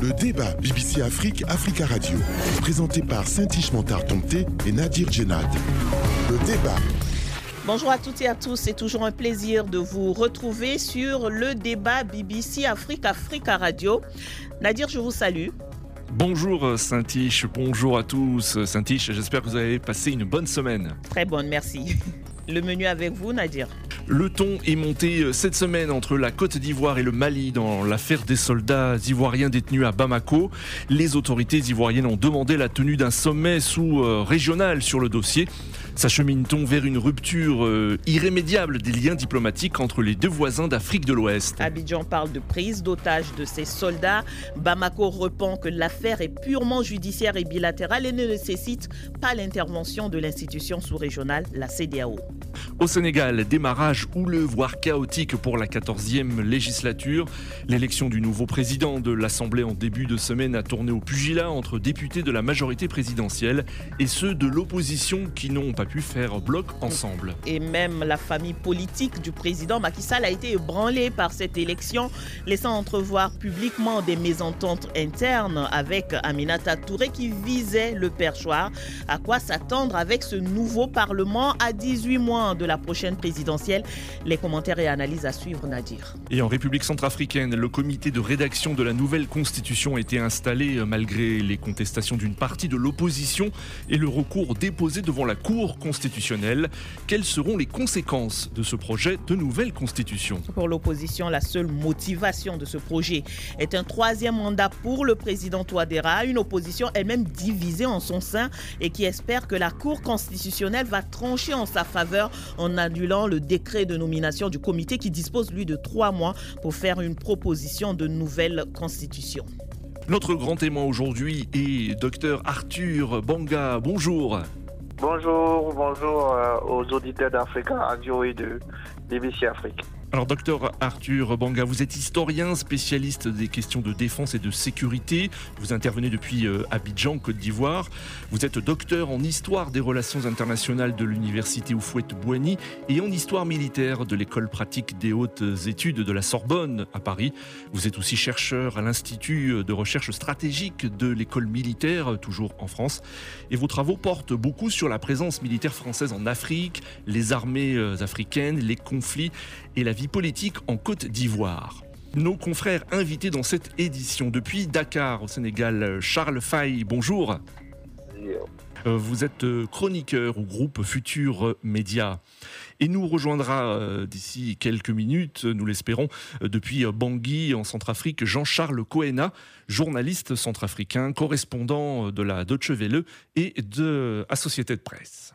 Le débat BBC Afrique, Africa Radio. Présenté par Saint-Ish Montard et Nadir Djenad. Le débat. Bonjour à toutes et à tous, c'est toujours un plaisir de vous retrouver sur le débat BBC Afrique, Africa Radio. Nadir, je vous salue. Bonjour Saint-Ish, bonjour à tous. Saint-Ish, j'espère que vous avez passé une bonne semaine. Très bonne, merci. Le menu avec vous, Nadir? Le ton est monté euh, cette semaine entre la Côte d'Ivoire et le Mali dans l'affaire des soldats ivoiriens détenus à Bamako. Les autorités ivoiriennes ont demandé la tenue d'un sommet sous-régional sur le dossier. S'achemine-t-on vers une rupture euh, irrémédiable des liens diplomatiques entre les deux voisins d'Afrique de l'Ouest? Abidjan parle de prise d'otages de ses soldats. Bamako repent que l'affaire est purement judiciaire et bilatérale et ne nécessite pas l'intervention de l'institution sous-régionale, la CDAO. Au Sénégal, démarrage houleux, voire chaotique pour la 14e législature. L'élection du nouveau président de l'Assemblée en début de semaine a tourné au pugilat entre députés de la majorité présidentielle et ceux de l'opposition qui n'ont pas pu faire bloc ensemble. Et même la famille politique du président Macky Sall a été ébranlée par cette élection, laissant entrevoir publiquement des mésententes internes avec Aminata Touré qui visait le perchoir. À quoi s'attendre avec ce nouveau Parlement à 18 mois de la prochaine présidentielle? Les commentaires et analyses à suivre, Nadir. Et en République centrafricaine, le comité de rédaction de la nouvelle constitution a été installé euh, malgré les contestations d'une partie de l'opposition et le recours déposé devant la Cour constitutionnelle. Quelles seront les conséquences de ce projet de nouvelle constitution? Pour l'opposition, la seule motivation de ce projet est un troisième mandat pour le président Touadéra, une opposition elle-même divisée en son sein et qui espère que la Cour constitutionnelle va trancher en sa faveur en annulant le décret de nomination du comité qui dispose, lui, de trois mois pour faire une proposition de nouvelle constitution. Notre grand témoin aujourd'hui est docteur Arthur Banga. Bonjour. Bonjour, bonjour euh, aux auditeurs d'Africa Radio et de BBC Afrique. Alors, docteur Arthur Banga, vous êtes historien, spécialiste des questions de défense et de sécurité. Vous intervenez depuis euh, Abidjan, Côte d'Ivoire. Vous êtes docteur en histoire des relations internationales de l'université Oufouette-Boigny et en histoire militaire de l'école pratique des hautes études de la Sorbonne à Paris. Vous êtes aussi chercheur à l'Institut de recherche stratégique de l'école militaire, toujours en France. Et vos travaux portent beaucoup sur la présence militaire française en Afrique, les armées euh, africaines, les conflits et la politique en Côte d'Ivoire. Nos confrères invités dans cette édition depuis Dakar au Sénégal, Charles Fay, bonjour. Euh, vous êtes euh, chroniqueur au groupe Futur Média et nous rejoindra euh, d'ici quelques minutes, nous l'espérons, depuis Bangui en Centrafrique, Jean-Charles Coena, journaliste centrafricain, correspondant de la Deutsche Welle et de Associated Press.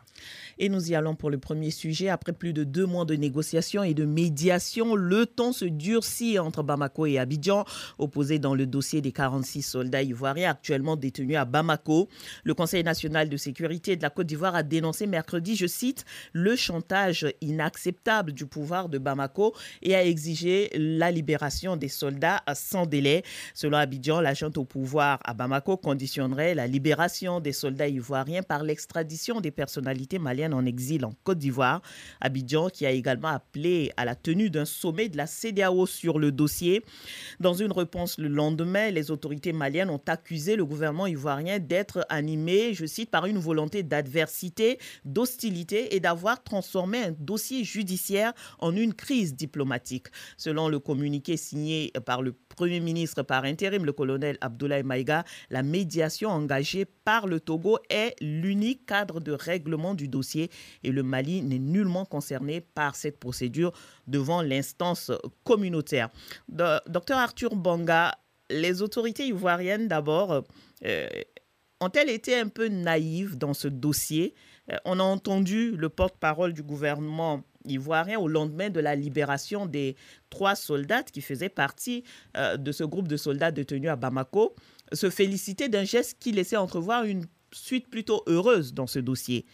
Et nous y allons pour le premier sujet. Après plus de deux mois de négociations et de médiation, le ton se durcit entre Bamako et Abidjan, opposés dans le dossier des 46 soldats ivoiriens actuellement détenus à Bamako. Le Conseil national de sécurité de la Côte d'Ivoire a dénoncé mercredi, je cite, le chantage inacceptable du pouvoir de Bamako et a exigé la libération des soldats sans délai. Selon Abidjan, l'agent au pouvoir à Bamako conditionnerait la libération des soldats ivoiriens par l'extradition des personnalités maliennes en exil en Côte d'Ivoire. Abidjan qui a également appelé à la tenue d'un sommet de la CDAO sur le dossier. Dans une réponse le lendemain, les autorités maliennes ont accusé le gouvernement ivoirien d'être animé, je cite, par une volonté d'adversité, d'hostilité et d'avoir transformé un dossier judiciaire en une crise diplomatique. Selon le communiqué signé par le Premier ministre par intérim, le colonel Abdoulaye Maïga, la médiation engagée par le Togo est l'unique cadre de règlement du dossier et le Mali n'est nullement concerné par cette procédure devant l'instance communautaire. docteur Arthur Banga, les autorités ivoiriennes d'abord euh, ont-elles été un peu naïves dans ce dossier? Euh, On a entendu le porte-parole du gouvernement ivoirien au lendemain de la libération des trois soldats qui faisaient partie euh, de ce groupe de soldats détenus à Bamako, se féliciter d'un geste qui laissait entrevoir une suite plutôt heureuse dans ce dossier.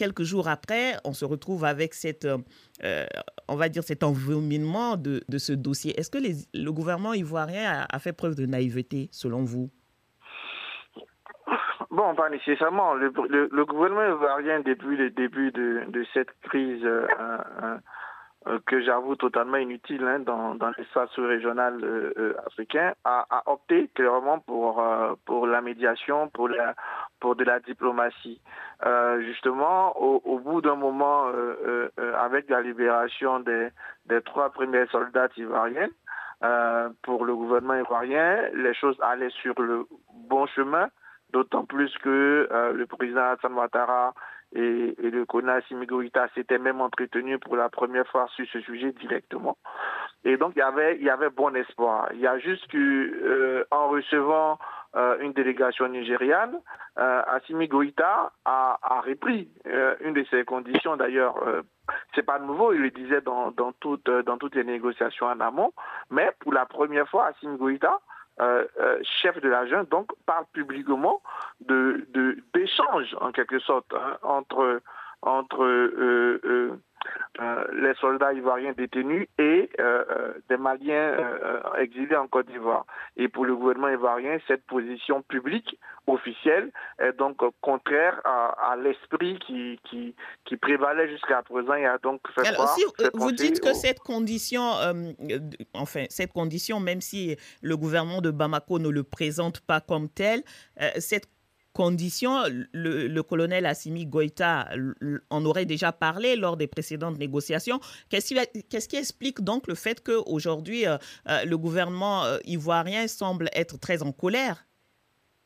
Quelques jours après, on se retrouve avec cette, euh, on va dire cet environnement de, ce dossier. Est-ce que le gouvernement ivoirien a fait preuve de naïveté, selon vous? Bon, pas nécessairement. Le, gouvernement ivoirien, depuis le début de, cette crise, euh, que j'avoue totalement inutile hein, dans, dans l'espace régional africain, a, opté clairement pour, pour la médiation, pour, la, pour de la diplomatie. justement, au, bout d'un moment, avec la libération des, des trois premiers soldats ivoiriens, pour le gouvernement ivoirien, les choses allaient sur le bon chemin, d'autant plus que le président Hassan Ouattara et, le CONAS Goïta s'était même entretenu pour la première fois sur ce sujet directement. Et donc, il y avait, il y avait bon espoir. Il y a juste que, euh, en recevant euh, une délégation nigériane, euh, Assimi Goïta a, a repris euh, une de ses conditions. D'ailleurs, c'est pas nouveau, il le disait dans, dans, toutes, dans toutes les négociations en amont. Mais pour la première fois, Assimi Goïta euh, euh, chef de la junte, donc parle publiquement de d'échanges en quelque sorte hein, entre entre euh, euh, les soldats ivoiriens détenus et euh, euh, des Maliens exilés en Côte d'Ivoire. Et pour le gouvernement ivoirien, cette position publique officielle est donc contraire à, l'esprit qui, qui, qui, prévalait jusqu'à présent. Et a donc fait Alors, si vous dites que cette condition, enfin, cette condition, même si le gouvernement de Bamako ne le présente pas comme telle, cette conditions, le, colonel Assimi Goïta en aurait déjà parlé lors des précédentes négociations. Qu'est-ce qui, explique donc le fait qu'aujourd'hui, euh, euh, le gouvernement euh, ivoirien semble être très en colère?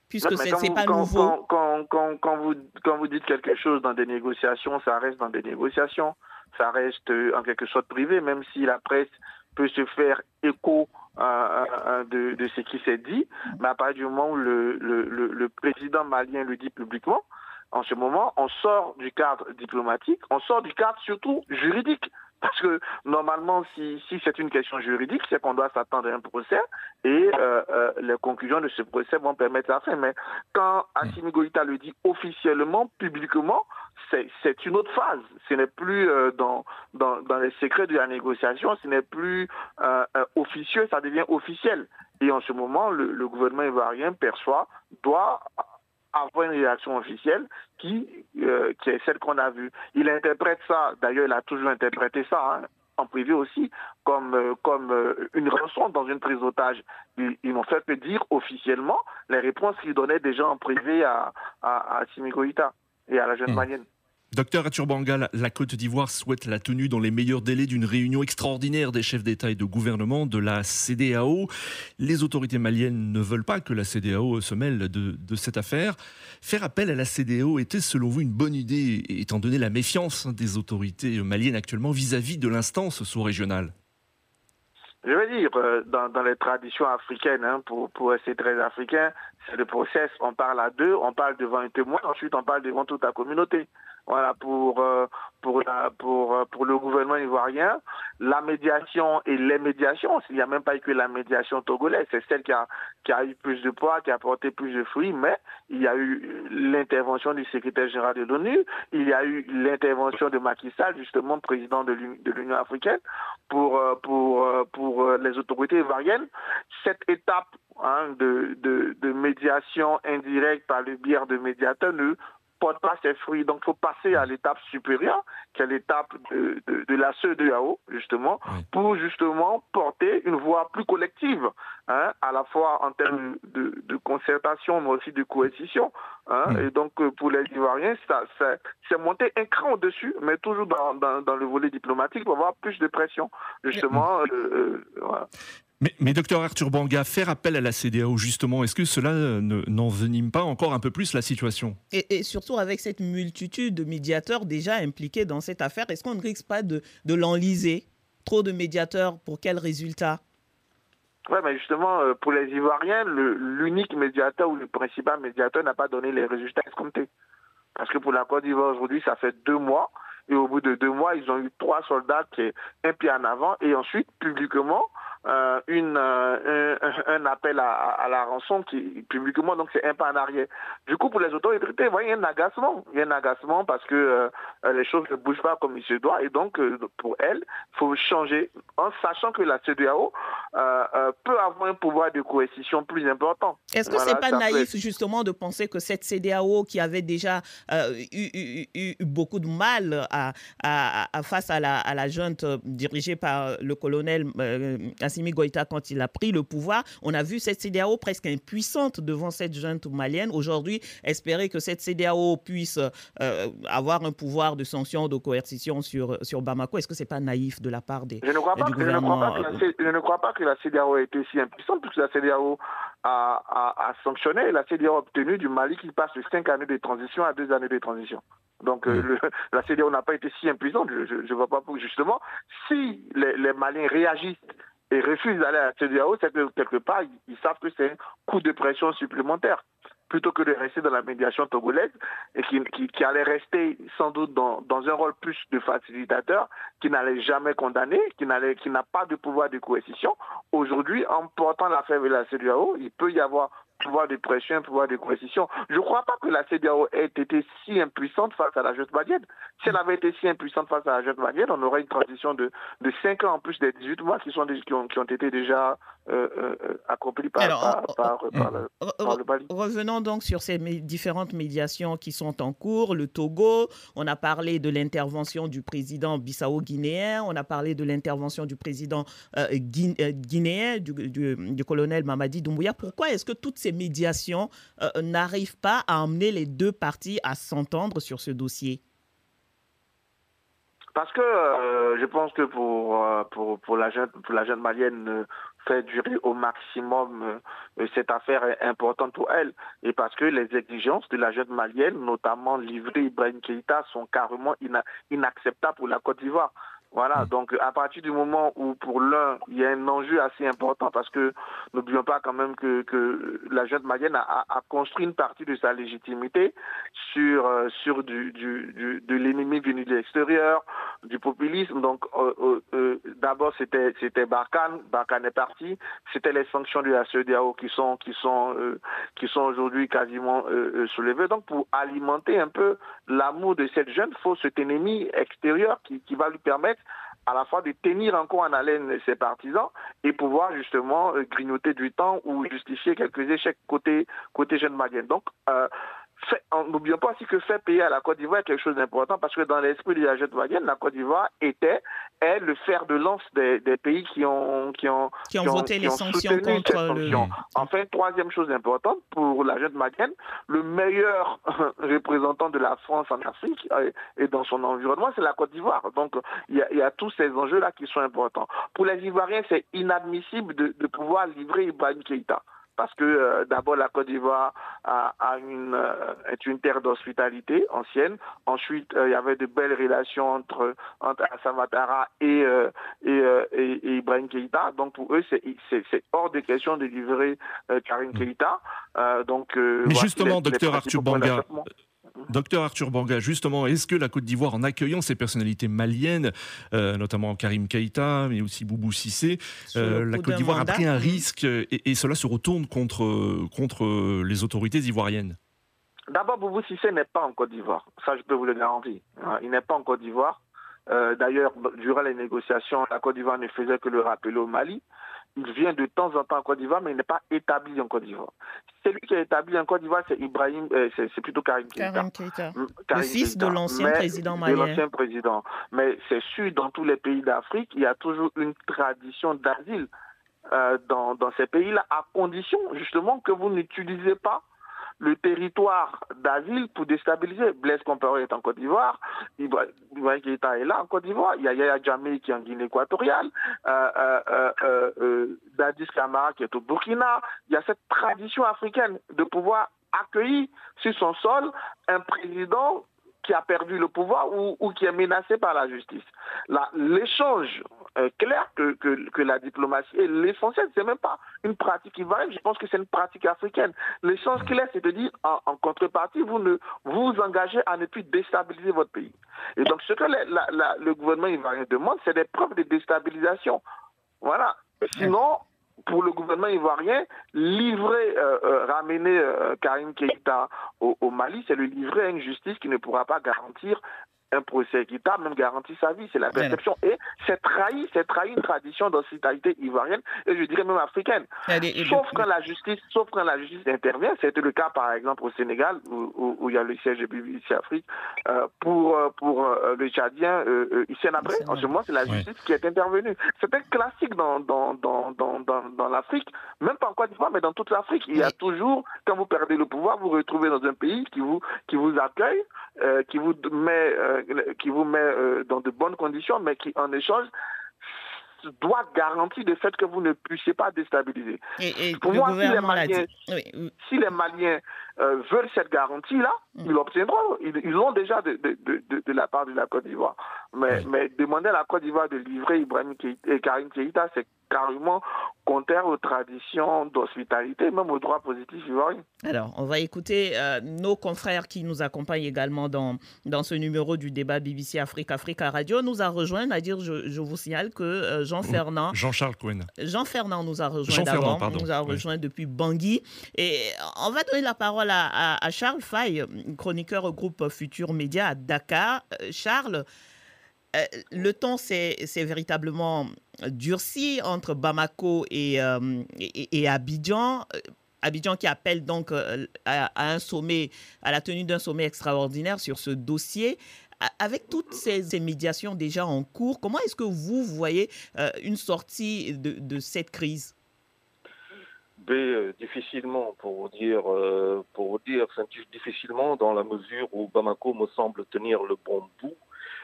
Puisque ce n'est pas nouveau. Quand, quand, vous, quand vous dites quelque chose dans des négociations, ça reste dans des négociations. Ça reste en quelque sorte privé, même si la presse peut se faire écho de, ce qui s'est dit, mais à partir du moment où le, le, le, président malien le dit publiquement, en ce moment, on sort du cadre diplomatique, on sort du cadre surtout juridique. Parce que normalement, si, si c'est une question juridique, c'est qu'on doit s'attendre à un procès et euh, euh, les conclusions de ce procès vont permettre la fin. Mais quand Assimi Goïta le dit officiellement, publiquement, c'est une autre phase. Ce n'est plus euh, dans, dans, dans, les secrets de la négociation, ce n'est plus officieux, ça devient officiel. Et en ce moment, le, le gouvernement ivoirien perçoit, doit avoir une réaction officielle qui, euh, qui est celle qu'on a vue. Il interprète ça, d'ailleurs il a toujours interprété ça, hein, en privé aussi, comme, euh, comme euh, une rançon dans une prise d'otage. Ils, ils n'ont fait que dire officiellement les réponses qu'il donnait déjà en privé à, à, à Simigoïta et à la jeune mmh. malienne. Docteur Aturbangal, la Côte d'Ivoire souhaite la tenue dans les meilleurs délais d'une réunion extraordinaire des chefs d'État et de gouvernement de la CDAO. Les autorités maliennes ne veulent pas que la CDAO se mêle de, cette affaire. Faire appel à la CDAO était selon vous une bonne idée, étant donné la méfiance des autorités maliennes actuellement vis-à-vis de l'instance sous-régionale? Je veux dire, euh, dans, les traditions africaines, hein, pour, pour rester très africain, c'est le process, on parle à deux, on parle devant un témoin, ensuite on parle devant toute la communauté. Voilà, pour, euh, pour, pour, euh, pour le gouvernement ivoirien, la médiation et les médiations, il n'y a même pas eu que la médiation togolaise, c'est celle qui a, qui a eu plus de poids, qui a porté plus de fruits, mais il y a eu l'intervention du secrétaire général de l'ONU, il y a eu l'intervention de Macky Sall, justement président de l'Union africaine, pour, euh, pour, pour les autorités ivoiriennes. Cette étape hein, de, de, de médiation indirecte par le biais de médiateurs ne porte pas ses fruits. Donc, il faut passer à l'étape supérieure, qui est l'étape de, de, la CEDEAO, justement, pour justement porter une voix plus collective, hein, à la fois en termes de, de, concertation, mais aussi de coercition. Hein. Et donc, pour les Ivoiriens, ça, c'est monter un cran au-dessus, mais toujours dans, dans, dans, le volet diplomatique pour avoir plus de pression, justement. Euh, euh, voilà. Mais, docteur Arthur Banga, faire appel à la CDAO, justement, est-ce que cela n'envenime pas encore un peu plus la situation? Et, surtout avec cette multitude de médiateurs déjà impliqués dans cette affaire, est-ce qu'on ne risque pas de, l'enliser? Trop de médiateurs, pour quel résultat? Oui, mais justement, euh, pour les Ivoiriens, l'unique médiateur ou le principal médiateur n'a pas donné les résultats escomptés. Parce que pour la Côte d'Ivoire aujourd'hui, ça fait deux mois. Et au bout de deux mois, ils ont eu trois soldats qui est un pied en avant. Et ensuite, publiquement, euh, une, euh, un appel à, la rançon qui publiquement, donc c'est un pas en arrière. Du coup, pour les autorités, vous voyez, il y a un agacement. Il y a un agacement parce que les choses ne bougent pas comme il se doit. Et donc, pour elle, il faut changer en sachant que la CEDEAO peut avoir un pouvoir de coercition plus important. Est-ce que ce n'est pas naïf, justement, de penser que cette CEDEAO qui avait déjà eu, beaucoup de mal à, face à la, à la junte dirigée par le colonel Assimi Goïta quand il a pris le pouvoir. On a vu cette CDAO presque impuissante devant cette junte malienne. Aujourd'hui, espérer que cette CDAO puisse euh, avoir un pouvoir de sanction, de coercition sur, sur Bamako, est-ce que ce n'est pas naïf de la part des, je ne crois pas, du gouvernement je ne, crois pas que la, je ne crois pas que la CDAO ait été si impuissante, puisque la CDAO a, a, a sanctionné, la CDAO a obtenu du Mali qu'il passe de 5 années de transition à 2 années de transition. Donc euh, mm. la CDAO n'a pas été si impuissante. Je ne vois pas pour justement si les, les Maliens réagissent et refusent d'aller à la CEDEAO, c'est que quelque part, ils, savent que c'est un coup de pression supplémentaire plutôt que de rester dans la médiation togolaise et qui, allait rester sans doute dans, un rôle plus de facilitateur, qui n'allait jamais condamner, qui n'a pas de pouvoir de coercition. Aujourd'hui, en portant l'affaire vers la CEDEAO, il peut y avoir pouvoir de pression, pouvoir de coercition. Je ne crois pas que la CDAO ait été si impuissante face à la jeune malienne. Si elle avait été si impuissante face à la jeune malienne, on aurait une transition de, de 5 ans en plus des 18 mois qui, sont, qui, ont, qui ont été déjà euh, euh, accomplis par, par, le, Mali. Revenons donc sur ces différentes médiations qui sont en cours. Le Togo, on a parlé de l'intervention du président bissau-guinéen, on a parlé de l'intervention du président euh, guinéen, du, du, du, colonel Mamadi Doumbouya. Pourquoi est-ce que toutes ces médiations euh, n'arrivent pas à emmener les deux parties à s'entendre sur ce dossier? Parce que euh, je pense que pour, euh, pour, pour, la jeune, malienne, fait durer au maximum cette affaire est importante pour elle. Et parce que les exigences de la jeune malienne, notamment livrée Ibrahim Keïta, sont carrément inacceptables pour la Côte d'Ivoire. Voilà, mm. donc à partir du moment où pour l'un, il y a un enjeu assez important parce que n'oublions pas quand même que, que la jeune malienne a, a, construit une partie de sa légitimité sur, euh, sur du, du, du, de l'ennemi venu de l'extérieur, du populisme. Donc euh, euh, euh d'abord c'était c'était Barkhane, Barkhane est parti, c'était les sanctions de la CEDEAO qui sont qui sont qui sont aujourd'hui quasiment soulevées. Donc pour alimenter un peu l'amour de cette jeune, il faut cet ennemi extérieur qui, qui va lui permettre à la fois de tenir encore en haleine ses partisans et pouvoir justement euh, grignoter du temps ou justifier quelques échecs côté, côté jeune malienne. N'oublions pas aussi que faire payer à la Côte d'Ivoire est quelque chose d'important parce que dans l'esprit de la malienne, la Côte d'Ivoire était est le fer de lance des, pays qui ont qui ont, qui ont, voté les sanctions contre le. Enfin, troisième chose importante pour la malienne, le meilleur représentant de la France en Afrique et dans son environnement, c'est la Côte d'Ivoire. Donc, il y, a, tous ces enjeux-là qui sont importants. Pour les Ivoiriens, c'est inadmissible de, de pouvoir livrer Ibrahim Keïta parce que euh, d'abord la Côte d'Ivoire a, une, euh, est une terre d'hospitalité ancienne. Ensuite, euh, il y avait de belles relations entre, entre Assamatara et, et, et, Ibrahim Keïta. Donc pour eux, c'est hors de question de livrer Karim mm. Keïta. donc, Mais justement, docteur Arthur Banga, Docteur Arthur Banga, justement, est-ce que la Côte d'Ivoire, en accueillant ces personnalités maliennes, euh, notamment Karim Keïta, mais aussi Boubou Sissé, euh, la Côte d'Ivoire a pris un risque et, cela se retourne contre, contre les autorités ivoiriennes? D'abord, Boubou Sissé n'est pas en Côte d'Ivoire. Ça, je peux vous le garantir. Hein, il n'est pas en Côte d'Ivoire. Euh, d'ailleurs, durant les négociations, la Côte d'Ivoire ne faisait que le rappeler au Mali il vient de temps en temps en Côte d'Ivoire, mais il n'est pas établi en Côte d'Ivoire. Celui qui est établi en Côte d'Ivoire, c'est Ibrahim, euh, c'est plutôt Karim Keïta. Karim Keïta. Mm, le fils de l'ancien président malien. De l'ancien président. Mais c'est sûr, dans tous les pays d'Afrique, il y a toujours une tradition d'asile euh, dans, dans ces pays-là, à condition justement que vous n'utilisez pas le territoire d'asile pour déstabiliser. Blaise Compaoré est en Côte d'Ivoire, Ibrahim Keïta est là en Côte d'Ivoire, il y a Yaya Djamé qui est en Guinée équatoriale, euh, euh, euh, Dadis Kamara qui est au Burkina. Il y a cette tradition africaine de pouvoir accueillir sur son sol un président qui a perdu le pouvoir ou, ou qui est menacé par la justice. L'échange euh, clair que, que, la diplomatie est l'essentiel. C'est même pas une pratique ivoirienne. Je pense que c'est une pratique africaine. L'échange clair, c'est de dire en, contrepartie, vous ne vous engagez à ne plus déstabiliser votre pays. Et donc, ce que le gouvernement ivoirien demande, c'est des preuves de déstabilisation. Voilà. Sinon, pour le gouvernement ivoirien, livrer, ramener Karim Keïta au, au Mali, c'est le livrer à une justice qui ne pourra pas garantir un procès équitable, même garantit sa vie. C'est la perception. Et c'est trahi, c'est trahi une tradition d'hospitalité ivoirienne et je dirais même africaine. sauf quand la justice, sauf quand la justice intervient. C'était le cas, par exemple, au Sénégal, où, il y a le siège de BBC Afrique, euh, pour, euh, pour euh, le Tchadien, ici en après. En ce moment, c'est la justice qui est intervenue. C'était classique dans, dans, dans, dans, dans, l'Afrique, même pas en Côte d'Ivoire, mais dans toute l'Afrique. Il y a toujours, quand vous perdez le pouvoir, vous vous retrouvez dans un pays qui vous, qui vous accueille, qui vous met qui vous met euh, dans de bonnes conditions, mais qui en échange doit garantir le fait que vous ne puissiez pas déstabiliser. Pour moi, si les Maliens, si les Maliens euh, veulent cette garantie-là, mm. ils l'obtiendront. Ils l'ont déjà de, de, de, de, la part de la Côte d'Ivoire. Mais, mais demander à la Côte d'Ivoire de livrer Ibrahim et Karim Keïta, c'est carrément contraire aux traditions d'hospitalité, même aux droits positifs ivoiriens. Alors, on va écouter euh, nos confrères qui nous accompagnent également dans, dans ce numéro du débat BBC Afrique Africa Radio. Nous a rejoint, à dire, je, je vous signale que euh, Jean Fernand. Jean-Charles Cohen. Jean Fernand nous a rejoint d'abord. nous a rejoint depuis Bangui. Et on va donner la parole à, Charles Faye, chroniqueur au groupe Futur Média à Dakar. Euh, Charles, euh, le ton s'est véritablement durci entre Bamako et, euh, Abidjan. Abidjan qui appelle donc à, un sommet, à la tenue d'un sommet extraordinaire sur ce dossier. Avec toutes ces, médiations déjà en cours, comment est-ce que vous voyez une sortie de cette crise? B, euh, difficilement, pour dire, euh, pour dire, difficilement dans la mesure où Bamako me semble tenir le bon bout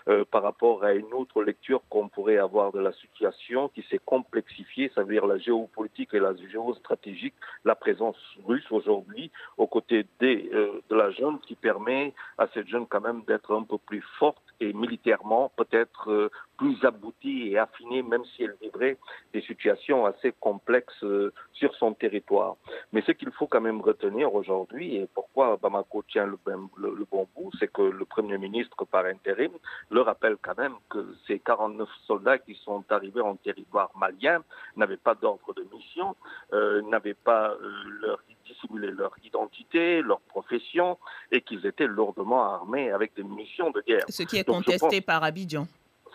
euh, par rapport à une autre lecture qu'on pourrait avoir de la situation qui s'est complexifiée, ça veut dire la géopolitique et la géostratégique, la présence russe aujourd'hui aux côtés de la jeune qui permet à cette jeune quand même d'être un peu plus forte et militairement peut-être euh, plus aboutie et affinée, même si elle vivrait des situations assez complexes euh, sur son territoire. Mais ce qu'il faut quand même retenir aujourd'hui, et pourquoi Bamako tient le, le, bon bout, c'est que le Premier ministre, par intérim, le rappelle quand même que ces 49 soldats qui sont arrivés en territoire malien n'avaient pas d'ordre de mission, euh, n'avaient pas leur dissimuler leur identité, leur profession, et qu'ils étaient lourdement armés avec des munitions de guerre. Ce qui est contesté par Abidjan.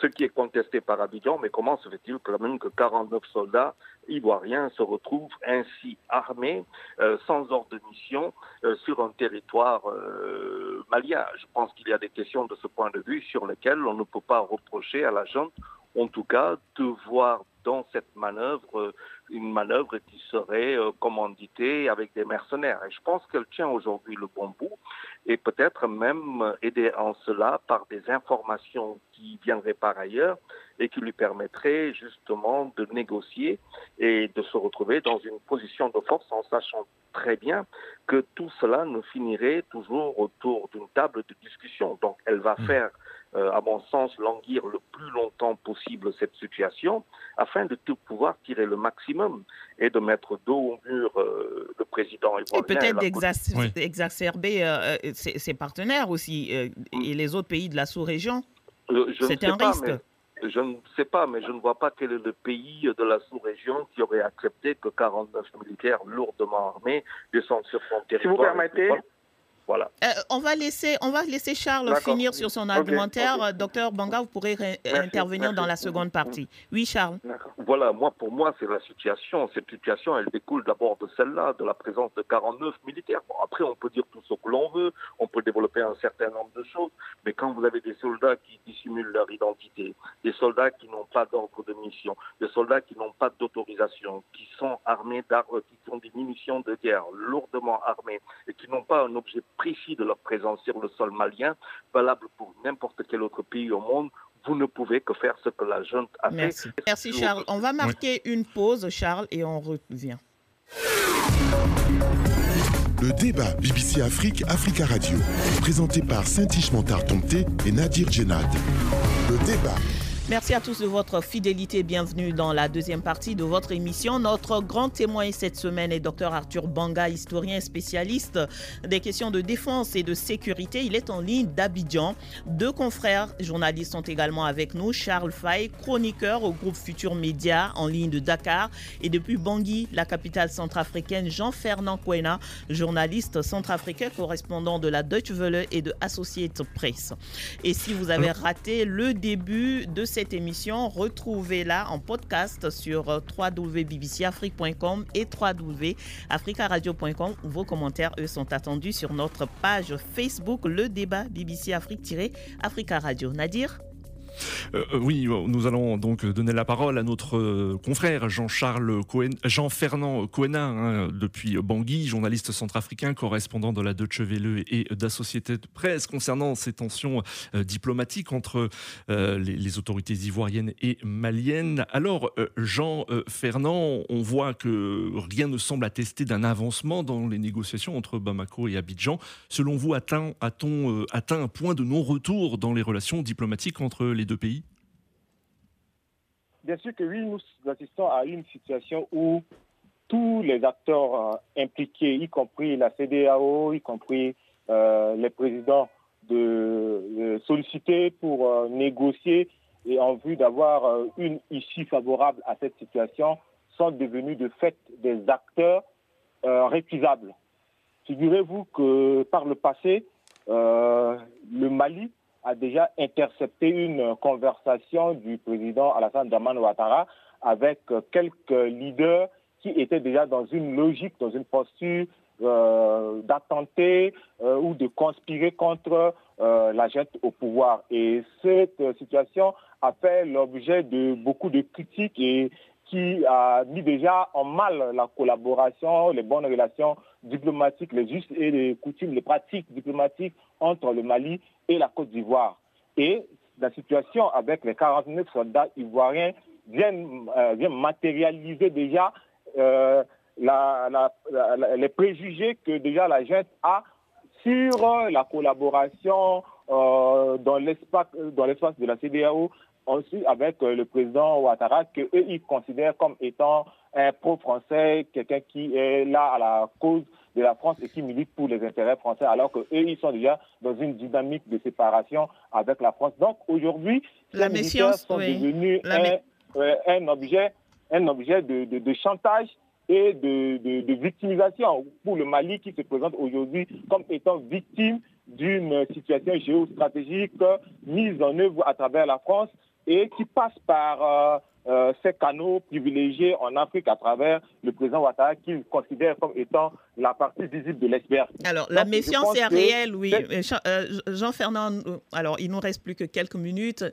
Ce qui est contesté par Abidjan, mais comment se fait-il quand même que 49 soldats ivoiriens se retrouvent ainsi armés, euh, sans ordre de mission, euh, sur un territoire euh, malien? Je pense qu'il y a des questions de ce point de vue sur lesquelles on ne peut pas reprocher à la junte, en tout cas, de voir dans cette manœuvre une manœuvre qui serait euh, commanditée avec des mercenaires. Et je pense qu'elle tient aujourd'hui le bon bout et peut-être même aidée en cela par des informations qui viendraient par ailleurs et qui lui permettraient justement de négocier et de se retrouver dans une position de force en sachant très bien que tout cela ne finirait toujours autour d'une table de discussion. Donc elle va mmh. faire euh, à mon sens, languir le plus longtemps possible cette situation afin de tout pouvoir tirer le maximum et de mettre dos au mur euh, le président Et peut-être d'exacerber euh, ses, partenaires aussi et les autres pays de la sous-région. C'est un risque. je ne sais pas, mais je ne vois pas quel est le pays de la sous-région qui aurait accepté que 49 militaires lourdement armés descendent sur son territoire. Si vous permettez, voilà. Euh, on, va laisser, on va laisser Charles finir sur son argumentaire. Docteur Banga, vous pourrez intervenir dans la seconde partie. Oui, Charles. Voilà, moi, pour moi, c'est la situation. Cette situation, elle découle d'abord de celle-là, de la présence de 49 militaires. après, on peut dire tout ce que l'on veut, on peut développer un certain nombre de choses, mais quand vous avez des soldats qui dissimulent leur identité, des soldats qui n'ont pas d'ordre de mission, des soldats qui n'ont pas d'autorisation, qui sont armés d'armes, qui ont des munitions de guerre lourdement armées et qui n'ont pas un objet précis de leur présence sur le sol malien, valable pour n'importe quel autre pays au monde, vous ne pouvez que faire ce que la junte a Merci. fait. Merci Charles. On va marquer une pause, Charles, et on revient. Le débat BBC Afrique, Africa Radio, présenté par Saint-Ish Montar et Nadir Djenad. Le débat Merci à tous de votre fidélité. Bienvenue dans la deuxième partie de votre émission. Notre grand témoin cette semaine est Dr Arthur Banga, historien spécialiste des questions de défense et de sécurité. Il est en ligne d'Abidjan. Deux confrères journalistes sont également avec nous. Charles Fay, chroniqueur au groupe Futur Média en ligne de Dakar. Et depuis Bangui, la capitale centrafricaine, Jean-Fernand Kouena, journaliste centrafricain, correspondant de la Deutsche Welle et de Associated Press. Et si vous avez raté le début de cette émission, retrouvez-la en podcast sur euh, www.bbcafrique.com et www.africaradio.com. Vos commentaires, eux, sont attendus sur notre page Facebook, le débat BBC Afrique-Africa Radio. Nadir? Euh, euh, oui, nous allons donc donner la parole à notre euh, confrère Jean-Fernand Coena, hein, depuis Bangui, journaliste centrafricain, correspondant de la Deutsche Welle et d'Associété de presse, concernant ces tensions diplomatiques entre les, autorités ivoiriennes et maliennes. Alors, Jean-Fernand, on voit que rien ne semble attester d'un avancement dans les négociations entre Bamako et Abidjan. Selon vous, a-t-on atteint un point de non-retour dans les relations diplomatiques entre les deux pays Bien sûr que oui, nous assistons à une situation où tous les acteurs euh, impliqués, y compris la CDAO, y compris euh, les présidents, de, solliciter pour euh, négocier et en vue d'avoir une issue favorable à cette situation, sont devenus de fait des acteurs récusables. Figurez-vous que par le passé, le Mali a déjà intercepté une conversation du président Alassane Draman Ouattara avec quelques leaders qui étaient déjà dans une logique, dans une posture euh, d'attenter euh, ou de conspirer contre euh, la jette au pouvoir. Et cette situation a fait l'objet de beaucoup de critiques et qui a mis déjà en mal la collaboration, les bonnes relations diplomatiques, les justes et les coutumes, les pratiques diplomatiques entre le Mali et la Côte d'Ivoire. Et la situation avec les 49 soldats ivoiriens vient, euh, matérialiser déjà euh, les préjugés que déjà la gente a sur la collaboration euh, dans l'espace de la CDAO aussi avec euh, le président Ouattara, qu'eux, ils considèrent comme étant un pro-français, quelqu'un qui est là à la cause de la France et qui milite pour les intérêts français, alors qu'eux, ils sont déjà dans une dynamique de séparation avec la France. Donc aujourd'hui, les militaires sont devenus euh, un, objet, un objet de, chantage et de, de, victimisation pour le Mali qui se présente aujourd'hui comme étant victime d'une situation géostratégique mise en œuvre à travers la France et qui passe par euh, euh, ces canaux privilégiés en Afrique à travers le président Ouattara qu'il considère comme étant la partie visible de l'iceberg. Alors, la méfiance est réelle, oui. Euh, Jean-Fernand, alors il nous reste plus que quelques minutes.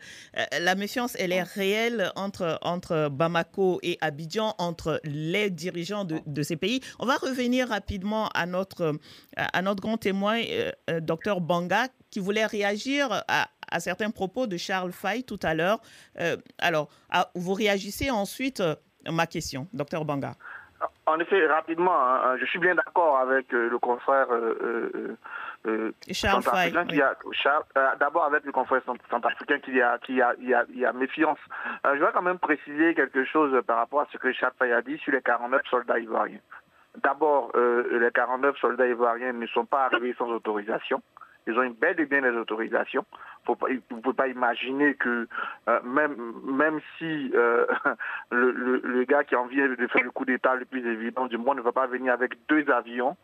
La méfiance, elle est réelle entre, entre Bamako et Abidjan, entre les dirigeants de, de ces pays. On va revenir rapidement à notre, à notre grand témoin, docteur Banga, qui voulait réagir à, à certains propos de Charles Fay tout à l'heure. Euh, alors, vous réagissez ensuite euh, ma question, docteur Banga. En effet, rapidement, hein, hein, je suis bien d'accord avec euh, le confrère Charles Fay. D'abord avec le confrère centrafricain qui a, qui a, il y a, il y a méfiance. je voudrais quand même préciser quelque chose par rapport à ce que Charles Fay a dit sur les 49 soldats ivoiriens. D'abord, les 49 soldats ivoiriens ne sont pas arrivés sans autorisation. Ils ont belle et bien les autorisations. Vous ne pouvez pas imaginer que euh, même, même si euh, le, gars qui en vient de faire le coup d'État le plus évident du monde ne va pas venir avec deux avions,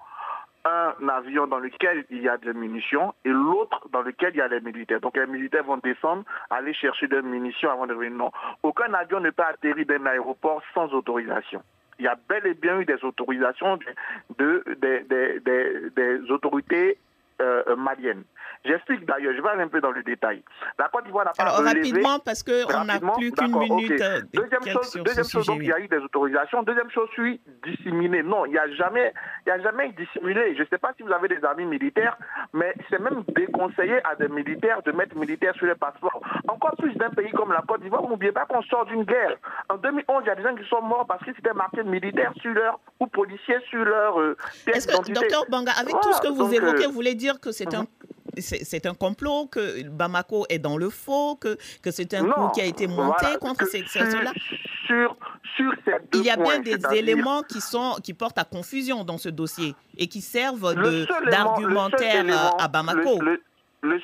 un avion dans lequel il y a des munitions et l'autre dans lequel il y a les militaires. Donc les militaires vont descendre, aller chercher des munitions avant de venir. Non, aucun avion ne peut atterrir d'un aéroport sans autorisation il y a bel et bien eu des autorisations de, des autorités malienne. J'explique d'ailleurs, je vais aller un peu dans le détail. La Côte d'Ivoire n'a pas Alors, rapidement, parce qu'on n'a plus qu'une minute. Euh, deuxième chose, deuxième chose donc, il y a eu des autorisations. Deuxième chose, je suis disséminé. Non, il n'y a jamais, il y a jamais dissimulé. Je ne sais pas si vous avez des amis militaires, mais c'est même déconseillé à des militaires de mettre militaires sur les passeports. Encore plus d'un pays comme la Côte d'Ivoire, n'oubliez pas qu'on sort d'une guerre. En 2011, il y a des gens qui sont morts parce qu'ils étaient marqués militaires sur leur, ou policiers sur leur euh, Est-ce que, docteur Banga, avec tout ce que vous évoquez, vous voulez dire que c'est un c'est un complot, que Bamako est dans le faux, que, que c'est un coup qui a été monté contre ces, sur, sur deux Il y a bien des éléments qui, sont, qui portent à confusion dans ce dossier et qui servent d'argumentaire à Bamako. Le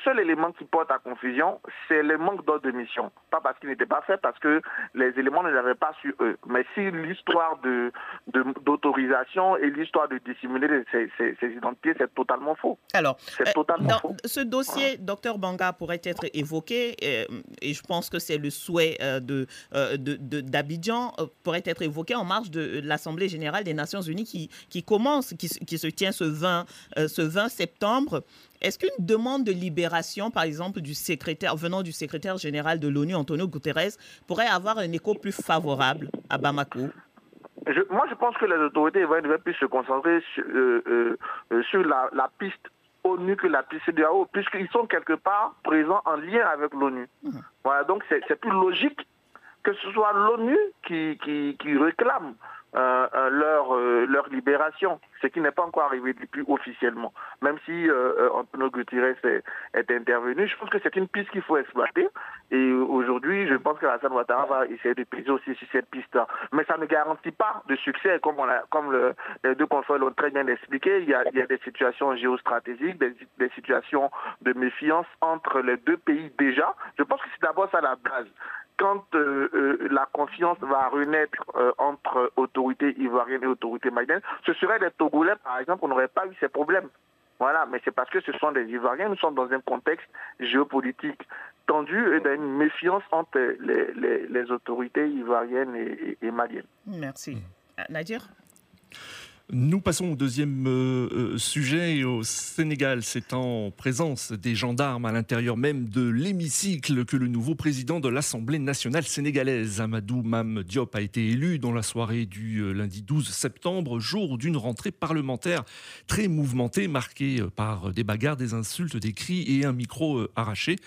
seul élément qui porte à confusion, c'est le manque d'ordre de mission. Pas parce qu'il n'était pas fait, parce que les éléments ne l'avaient pas sur eux. Mais si l'histoire d'autorisation de, et l'histoire de dissimuler ces, identités, c'est totalement faux. Alors, euh, totalement faux. ce dossier, docteur Banga, pourrait être évoqué, et, euh, et je pense que c'est le souhait euh, de d'Abidjan, pourrait être évoqué en marge de l'Assemblée générale des Nations unies qui, qui commence, qui, qui se tient ce 20, ce 20 septembre. Est-ce qu'une demande de libération, par exemple, du secrétaire, venant du secrétaire général de l'ONU, Antonio Guterres, pourrait avoir un écho plus favorable à Bamako? Moi, je pense que les autorités devraient plus se concentrer sur, euh, euh, sur la, piste ONU que la piste CDAO, puisqu'ils sont quelque part présents en lien avec l'ONU. Mmh. Voilà, donc c'est plus logique que ce soit l'ONU qui, qui, qui réclame euh, euh, leur, euh, libération, ce qui n'est pas encore arrivé depuis officiellement. Même si Antonio Gutiérrez est, intervenu, je pense que c'est une piste qu'il faut exploiter. Et aujourd'hui, je pense que Hassan Ouattara va essayer de peser aussi sur cette piste-là. Mais ça ne garantit pas de succès, comme, on a, comme les deux confrères l'ont très bien expliqué. Il y, a, des situations géostratégiques, des situations de méfiance entre les deux pays déjà. Je pense que c'est d'abord ça la base quand euh, euh, la confiance va renaître euh, entre autorités ivoiriennes et autorités maliennes, ce serait des Togolais, par exemple, on n'aurait pas eu ces problèmes. Voilà, mais c'est parce que ce sont des Ivoiriens, nous sommes dans un contexte géopolitique tendu et d'une méfiance entre les, autorités ivoiriennes et, et maliennes. Merci. Nadir? Nous passons au deuxième euh, euh, sujet. Au Sénégal, c'est en présence des gendarmes à l'intérieur même de l'hémicycle que le nouveau président de l'Assemblée nationale sénégalaise, Amadou Mam Diop, a été élu dans la soirée du euh, lundi 12 septembre, jour d'une rentrée parlementaire très mouvementée, marquée par des bagarres, des insultes, des cris et un micro arraché.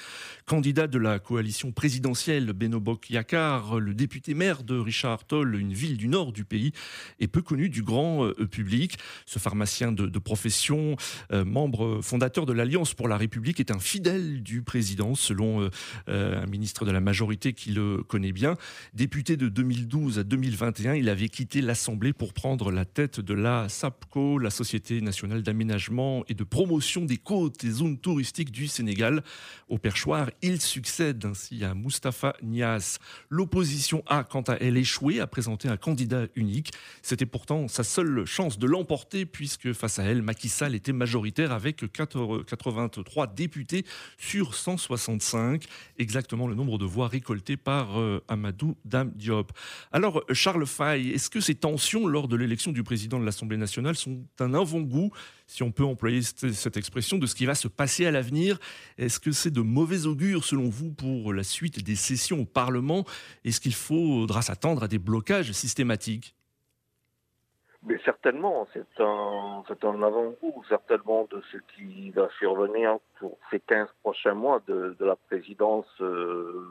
Candidat de la coalition présidentielle Benobok Yakar, le député maire de Richard Toll, une ville du nord du pays, est peu connu du grand public. Ce pharmacien de, profession, euh, membre fondateur de l'Alliance pour la République, est un fidèle du président, selon euh, euh, un ministre de la majorité qui le connaît bien. Député de 2012 à 2021, il avait quitté l'Assemblée pour prendre la tête de la SAPCO, la Société nationale d'aménagement et de promotion des côtes et zones touristiques du Sénégal. Au perchoir, il succède ainsi à Mustapha Nias. L'opposition a, quant à elle, échoué à présenter un candidat unique. C'était pourtant sa seule chance de l'emporter puisque face à elle, Macky Sall était majoritaire avec 83 députés sur 165, exactement le nombre de voix récoltées par euh, Amadou Dam Diop. Alors, Charles Fay, est-ce que ces tensions lors de l'élection du président de l'Assemblée nationale sont un avant-goût si on peut employer cette expression, de ce qui va se passer à l'avenir? Est-ce que c'est de mauvais augure, selon vous, pour la suite des sessions au Parlement? Est-ce qu'il faudra s'attendre à des blocages systématiques? Mais certainement, c'est un, c'est un avant-goût, certainement, de ce qui va survenir pour ces 15 prochains mois de, de la présidence euh,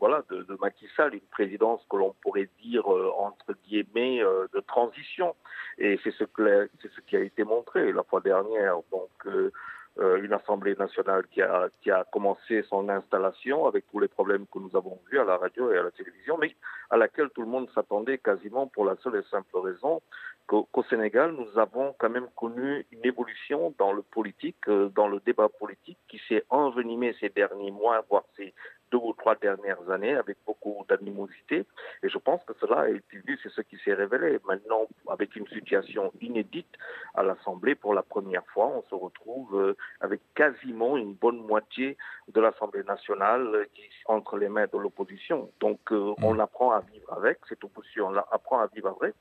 voilà, de, de, Macky Sall, une présidence que l'on pourrait dire, euh, entre guillemets, euh, de transition. Et c'est ce, que, c'est ce qui a été montré la fois dernière. Donc, euh, une Assemblée nationale qui a, qui a commencé son installation avec tous les problèmes que nous avons vus à la radio et à la télévision, mais à laquelle tout le monde s'attendait quasiment pour la seule et simple raison qu'au Sénégal, nous avons quand même connu une évolution dans le politique, euh, dans le débat politique qui s'est envenimé ces derniers mois, voire ces deux ou trois dernières années avec beaucoup d'animosité. Et je pense que cela été vu, c'est ce qui s'est révélé. Maintenant, avec une situation inédite à l'Assemblée, pour la première fois, on se retrouve euh, avec quasiment une bonne moitié de l'Assemblée nationale euh, qui entre les mains de l'opposition. Donc, euh, mmh. on apprend à vivre avec, cette opposition on apprend à vivre avec.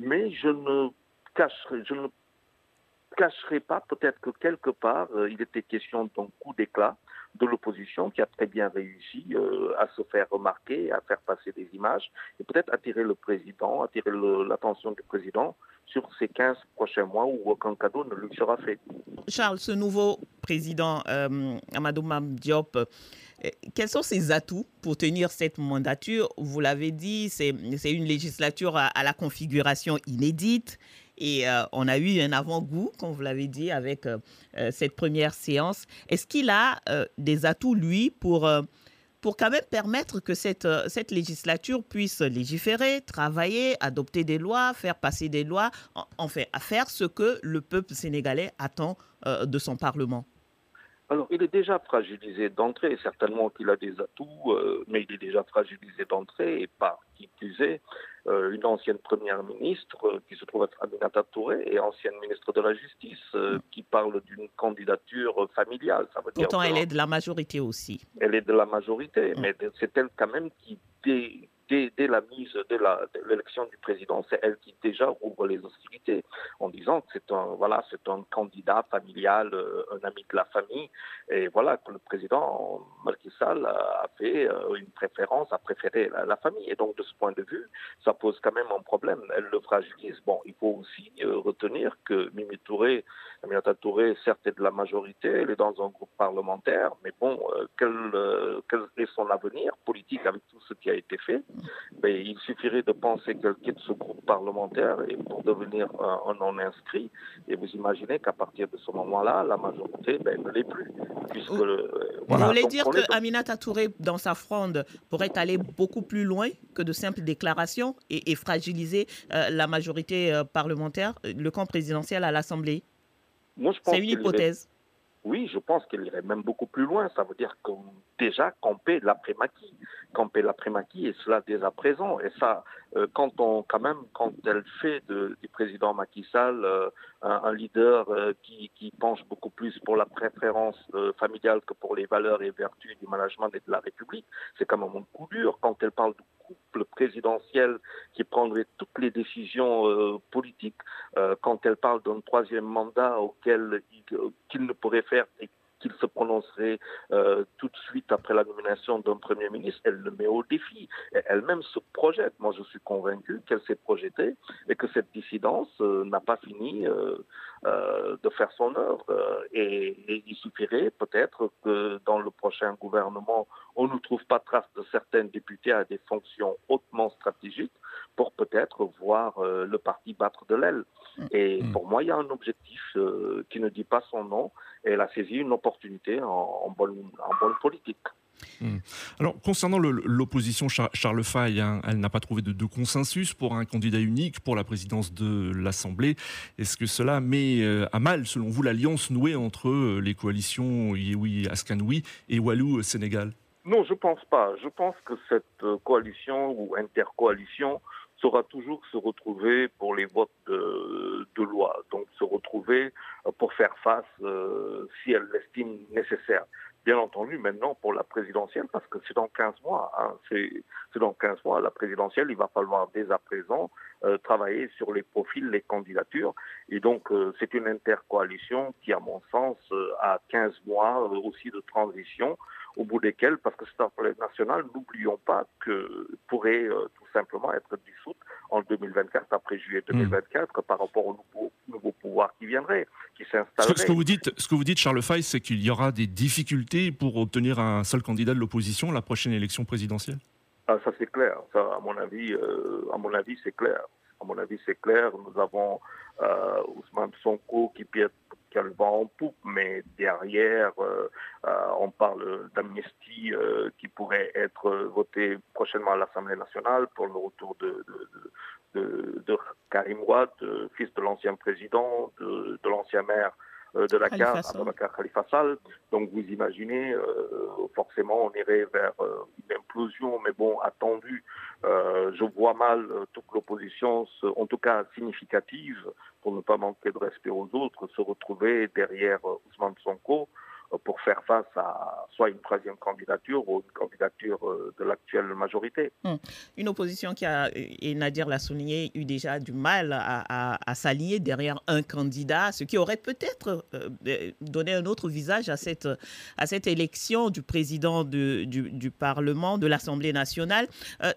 Mais je ne cacherai, je ne cacherai pas peut-être que quelque part, il était question d'un coup d'éclat de l'opposition qui a très bien réussi euh, à se faire remarquer, à faire passer des images et peut-être attirer le président, attirer l'attention du président sur ces 15 prochains mois où aucun cadeau ne lui sera fait. Charles, ce nouveau président, euh, Amadou Mam Diop, euh, quels sont ses atouts pour tenir cette mandature? Vous l'avez dit, c'est une législature à, la configuration inédite. Et on a eu un avant-goût, comme vous l'avez dit, avec cette première séance. Est-ce qu'il a des atouts, lui, pour pour quand même permettre que cette, euh, cette législature puisse légiférer, travailler, adopter des lois, faire passer des lois, enfin, à faire ce que le peuple sénégalais attend euh, de son Parlement? Alors, il est déjà fragilisé d'entrée. Certainement qu'il a des atouts, euh, mais il est déjà fragilisé d'entrée. Et par qui plus est, euh, une ancienne première ministre euh, qui se trouve être Aminata Touré et ancienne ministre de la Justice qui parle d'une candidature familiale. Ça veut Pourtant, elle est de la majorité aussi. Elle est de la majorité, mm. mais c'est elle quand même qui dès, la mise de l'élection du président, c'est elle qui déjà ouvre les hostilités en disant que c'est un, voilà, c'est un candidat familial, euh, un ami de la famille, et voilà que le président Macky a fait euh, une préférence, a préféré la, famille. Et donc de ce point de vue, ça pose quand même un problème. Elle le fragilise. Bon, il faut aussi euh, retenir que Mimi Touré, Aminata Touré, certes est de la majorité, elle est dans un groupe parlementaire, mais bon, quel, quel est son avenir politique avec tout ce qui a été fait? Il suffirait de penser qu'elle quitte ce groupe parlementaire et pour devenir un, non-inscrit. Et vous imaginez qu'à partir de ce moment-là, la majorité ben, ne l'est plus. Puisque, vous, voulez dire que Aminata Touré, dans sa fronde, pourrait aller beaucoup plus loin que de simples déclarations et, fragiliser euh, la majorité euh, parlementaire, le camp présidentiel à l'Assemblée? C'est une hypothèse. Oui, je pense qu'elle irait même beaucoup plus loin. Ça veut dire qu'on déjà camper l'après-maquis, camper l'après-maquis, et cela dès à présent. Et ça, euh, quand on, quand même, quand elle fait du président Macky Sall euh, un, leader euh, qui, qui, penche beaucoup plus pour la préférence familiale que pour les valeurs et vertus du management et de la République, c'est quand même un coup dur. Quand elle parle du couple présidentiel qui prendrait toutes les décisions politiques, quand elle parle d'un troisième mandat auquel qu'il ne pourrait faire qu'il se prononcerait euh, tout de suite après la nomination d'un Premier ministre, elle le met au défi. Elle-même se projette. Moi, je suis convaincu qu'elle s'est projetée et que cette dissidence euh, n'a pas fini euh, de faire son œuvre. Et, il suffirait peut-être que dans le prochain gouvernement, on ne trouve pas trace de certains députés à des fonctions hautement stratégiques pour peut-être voir le parti battre de l'aile. Et mm. pour moi, il y a un objectif qui ne dit pas son nom. Et elle a saisi une opportunité en, bonne, politique. Hmm. Alors, concernant l'opposition, Charles Fay, hein, elle n'a pas trouvé de, consensus pour un candidat unique pour la présidence de l'Assemblée. Est-ce que cela met euh, à mal, selon vous, l'alliance nouée entre euh, les coalitions Yewi Askanoui et Walou Sénégal? Non, je ne pense pas. Je pense que cette euh, coalition ou intercoalition saura toujours se retrouver pour les votes de, loi, donc se retrouver euh, pour faire face euh, si elle l'estime nécessaire. Bien entendu, maintenant, pour la présidentielle, parce que c'est dans 15 mois, hein, c'est dans 15 mois, la présidentielle, il va falloir dès à présent euh, travailler sur les profils, les candidatures. Et donc, c'est une intercoalition qui, à mon sens, a 15 mois aussi de transition au bout desquels, parce que c'est un problème national, n'oublions pas que pourrait euh, tout simplement être dissoute en 2024, après juillet 2024, hmm. par rapport au nouveau, nouveau, pouvoir qui viendrait, qui s'installerait. Ce, que vous dites, ce que vous dites, Charles Fay, c'est qu'il y aura des difficultés pour obtenir un seul candidat de l'opposition à la prochaine élection présidentielle? Ah, Ça c'est clair, ça, à mon avis, euh, à mon avis c'est clair. À mon avis, c'est clair. Nous avons euh, Ousmane Sonko qui, qui a le vent en poupe, mais derrière, euh, euh, on parle d'amnistie qui pourrait être votée prochainement à l'Assemblée nationale pour le retour de, de, Karim Ouad, fils de l'ancien président, de, l'ancien maire de la Khalifa Khalifa Sall. Donc vous imaginez, forcément, on irait vers une implosion, mais bon, attendu. je vois mal toute l'opposition, en tout cas significative, pour ne pas manquer de respect aux autres, se retrouver derrière euh, Ousmane Sonko euh, pour faire face à soit une troisième candidature ou une candidature euh, de l'actuelle majorité. Hmm. Une opposition qui a, et Nadir l'a souligné, eu déjà du mal à, s'allier derrière un candidat, ce qui aurait peut-être donné un autre visage à cette, à cette élection du président du, du, Parlement, de l'Assemblée nationale.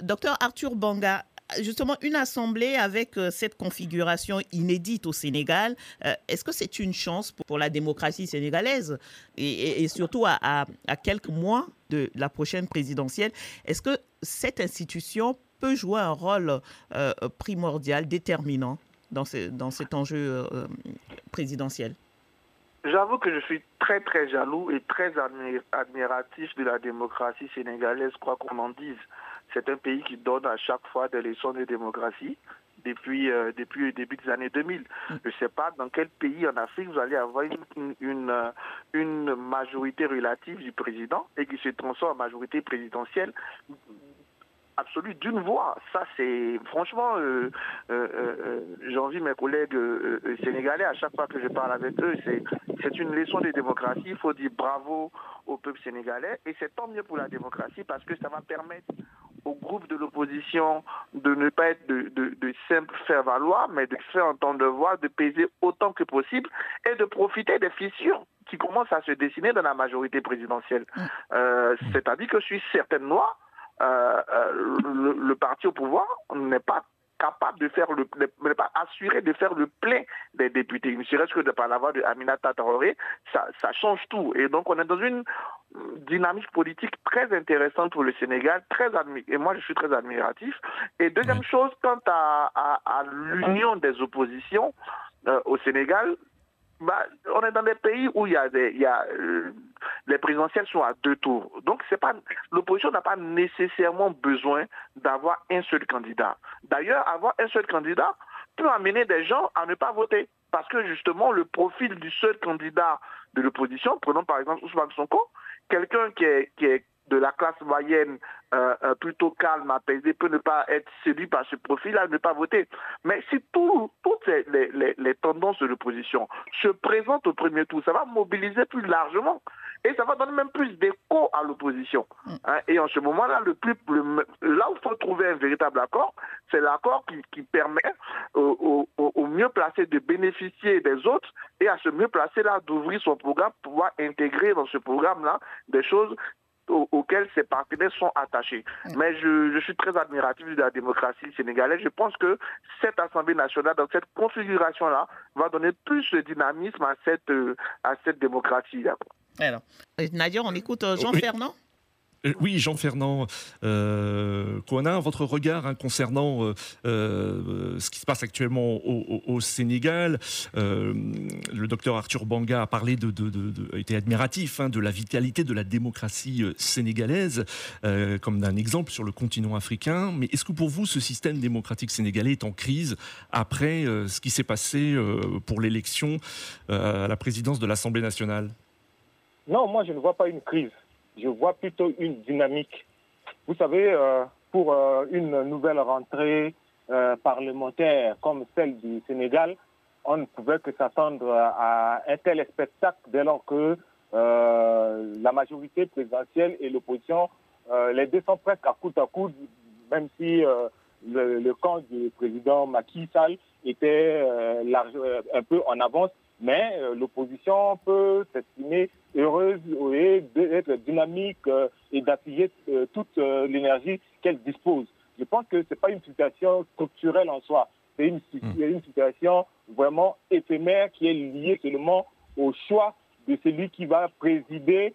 docteur Arthur Banga, justement une assemblée avec euh, cette configuration inédite au Sénégal, euh, est-ce que c'est une chance pour, la démocratie sénégalaise et, surtout à, quelques mois de la prochaine présidentielle Est-ce que cette institution peut jouer un rôle euh, primordial, déterminant dans, dans cet enjeu présidentiel? J'avoue que je suis très très jaloux et très admiratif de la démocratie sénégalaise, quoi qu'on en dise. C'est un pays qui donne à chaque fois des leçons de démocratie depuis, euh, depuis le début des années 2000. Je ne sais pas dans quel pays en Afrique vous allez avoir une, euh, une majorité relative du président et qui se transforme en majorité présidentielle absolue d'une voix. Ça, c'est franchement, euh, j'envie mes collègues sénégalais à chaque fois que je parle avec eux, c'est une leçon de démocratie. Il faut dire bravo au peuple sénégalais et c'est tant mieux pour la démocratie parce que ça va permettre au groupe de l'opposition de ne pas être de, de, de simple faire valoir, mais de faire entendre voix, de peser autant que possible et de profiter des fissures qui commencent à se dessiner dans la majorité présidentielle. Euh, C'est-à-dire que sur certaines lois, euh, euh, le, parti au pouvoir n'est pas capable de faire le n'est pas assuré de faire le plein des députés. Ne serait-ce que de par la voix de Aminata Traoré, ça, ça change tout. Et donc on est dans une dynamique politique très intéressante pour le Sénégal, très et moi je suis très admiratif. Et deuxième chose, quant à, à, l'union des oppositions euh, au Sénégal, bah, on est dans des pays où il y a, des, y a euh, les présidentielles sont à deux tours. Donc c'est pas l'opposition n'a pas nécessairement besoin d'avoir un seul candidat. D'ailleurs, avoir un seul candidat peut amener des gens à ne pas voter parce que justement le profil du seul candidat de l'opposition, prenons par exemple Ousmane Sonko, quelqu'un qui est de la classe moyenne euh, euh, plutôt calme, apaisée, peut ne pas être séduit par ce profil-là, ne pas voter. Mais si toutes les, les, tendances de l'opposition se présentent au premier tour, ça va mobiliser plus largement. Et ça va donner même plus d'écho à l'opposition. Mm. Hein. et en ce moment-là, le plus, là où il faut trouver un véritable accord, c'est l'accord qui, qui, permet au, au, mieux placé de bénéficier des autres et à ce mieux placé là d'ouvrir son programme, pour pouvoir intégrer dans ce programme-là des choses auxquels ces partenaires sont attachés. Mais je, suis très admiratif de la démocratie sénégalaise. Je pense que cette Assemblée nationale, dans cette configuration-là, va donner plus de dynamisme à cette, euh, à cette démocratie-là. Alors, Nadia, on écoute euh, Jean Fernand? euh, oui, Jean Fernand euh, votre regard hein, concernant euh, euh, ce qui se passe actuellement au, Sénégal. le docteur Arthur Banga a parlé de, été admiratif hein, de la vitalité de la démocratie sénégalaise comme d'un exemple sur le continent africain. Mais est-ce que pour vous, ce système démocratique sénégalais est en crise après ce qui s'est passé pour l'élection à la présidence de l'Assemblée nationale? Non, moi je ne vois pas une crise je vois plutôt une dynamique. Vous savez, euh, pour euh, une nouvelle rentrée euh, parlementaire comme celle du Sénégal, on ne pouvait que s'attendre à un tel spectacle dès lors que la majorité présidentielle et l'opposition, les deux sont presque à coude à coude, même si le, camp du président Macky Sall était un peu en avance mais euh, l'opposition peut s'estimer heureuse et d'être dynamique euh, et d'appuyer euh, toute l'énergie qu'elle dispose. Je pense que ce n'est pas une situation structurelle en soi, c'est une, hmm. une, situation vraiment éphémère qui est liée seulement au choix de celui qui va présider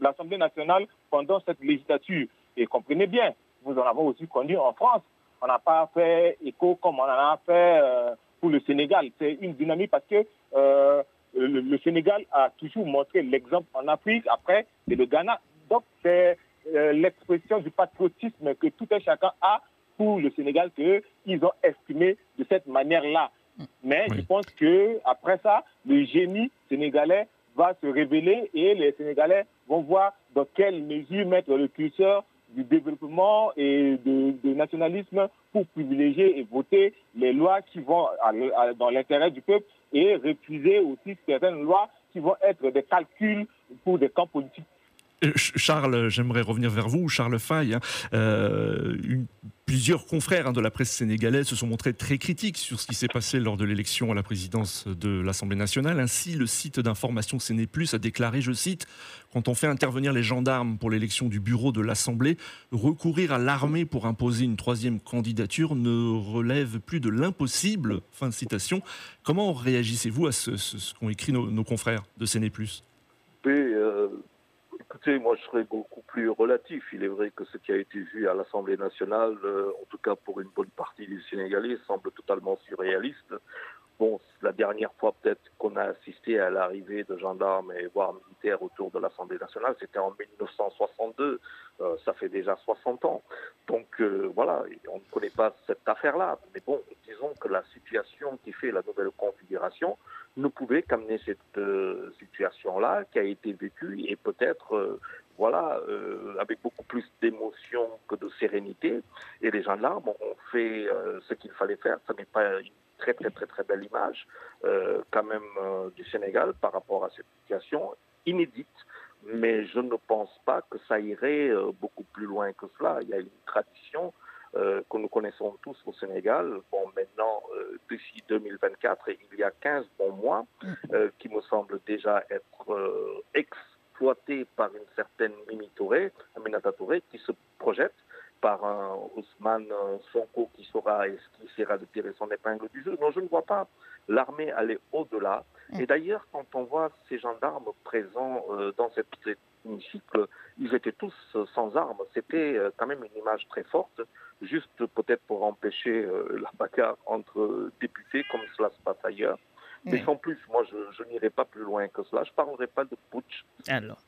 l'Assemblée nationale pendant cette législature. Et comprenez bien, vous en avez aussi connu en France. On n'a pas fait écho comme on en a fait pour le Sénégal. C'est une dynamique parce que euh, le, Sénégal a toujours montré l'exemple en Afrique, après c'est le Ghana. Donc c'est euh, l'expression du patriotisme que tout un chacun a pour le Sénégal qu'ils ont estimé de cette manière-là. Mais je pense que après ça, le génie sénégalais va se révéler et les Sénégalais vont voir dans quelle mesure mettre le curseur du développement et de, nationalisme pour privilégier et voter les lois qui vont dans l'intérêt du peuple et refuser aussi certaines lois qui vont être des calculs pour des camps politiques Charles, j'aimerais revenir vers vous, Charles Faye. Hein. Euh, plusieurs confrères hein, de la presse sénégalaise se sont montrés très critiques sur ce qui s'est passé lors de l'élection à la présidence de l'Assemblée nationale. Ainsi, le site d'information CNE+, a déclaré, je cite, quand on fait intervenir les gendarmes pour l'élection du bureau de l'Assemblée, recourir à l'armée pour imposer une troisième candidature ne relève plus de l'impossible. Fin de citation. Comment réagissez-vous à ce, qu'ont écrit nos, confrères de CNE+. oui, euh, Écoutez, moi je serais beaucoup plus relatif. Il est vrai que ce qui a été vu à l'Assemblée nationale, euh, en tout cas pour une bonne partie des Sénégalais, semble totalement surréaliste. Bon, la dernière fois peut-être qu'on a assisté à l'arrivée de gendarmes et voire militaires autour de l'Assemblée nationale, c'était en 1962. Euh, ça fait déjà 60 ans. Donc euh, voilà, on ne connaît pas cette affaire-là. Mais bon, disons que la situation qui fait la nouvelle configuration ne pouvait qu'amener cette euh, situation-là qui a été vécue et peut-être, voilà, avec beaucoup plus d'émotion que de sérénité. Et les gendarmes ont fait ce qu'il fallait faire. Ce n'est pas une très très très très belle image quand même du Sénégal par rapport à cette situation inédite mais je ne pense pas que ça irait euh, beaucoup plus loin que cela. Il y a une tradition euh, que nous connaissons tous au Sénégal. Bon, maintenant, euh, d'ici 2024, il y a 15 bons mois mm. qui me semblent déjà être exploités par une certaine Mimi Touré, Aminata Touré, qui se projette par un Ousmane Sonko qui saura et qui essaiera de tirer son épingle du jeu. Non, je ne vois pas l'armée aller au-delà. Mm. Et d'ailleurs, quand on voit ces gendarmes présents euh, dans cet hémicycle, ils étaient tous euh, sans armes. C'était euh, quand même une image très forte, juste peut-être pour empêcher la bagarre entre députés, comme cela se passe ailleurs. Mais en plus, moi, je, n'irai pas plus loin que cela. Je ne parlerai pas de putsch. Alors,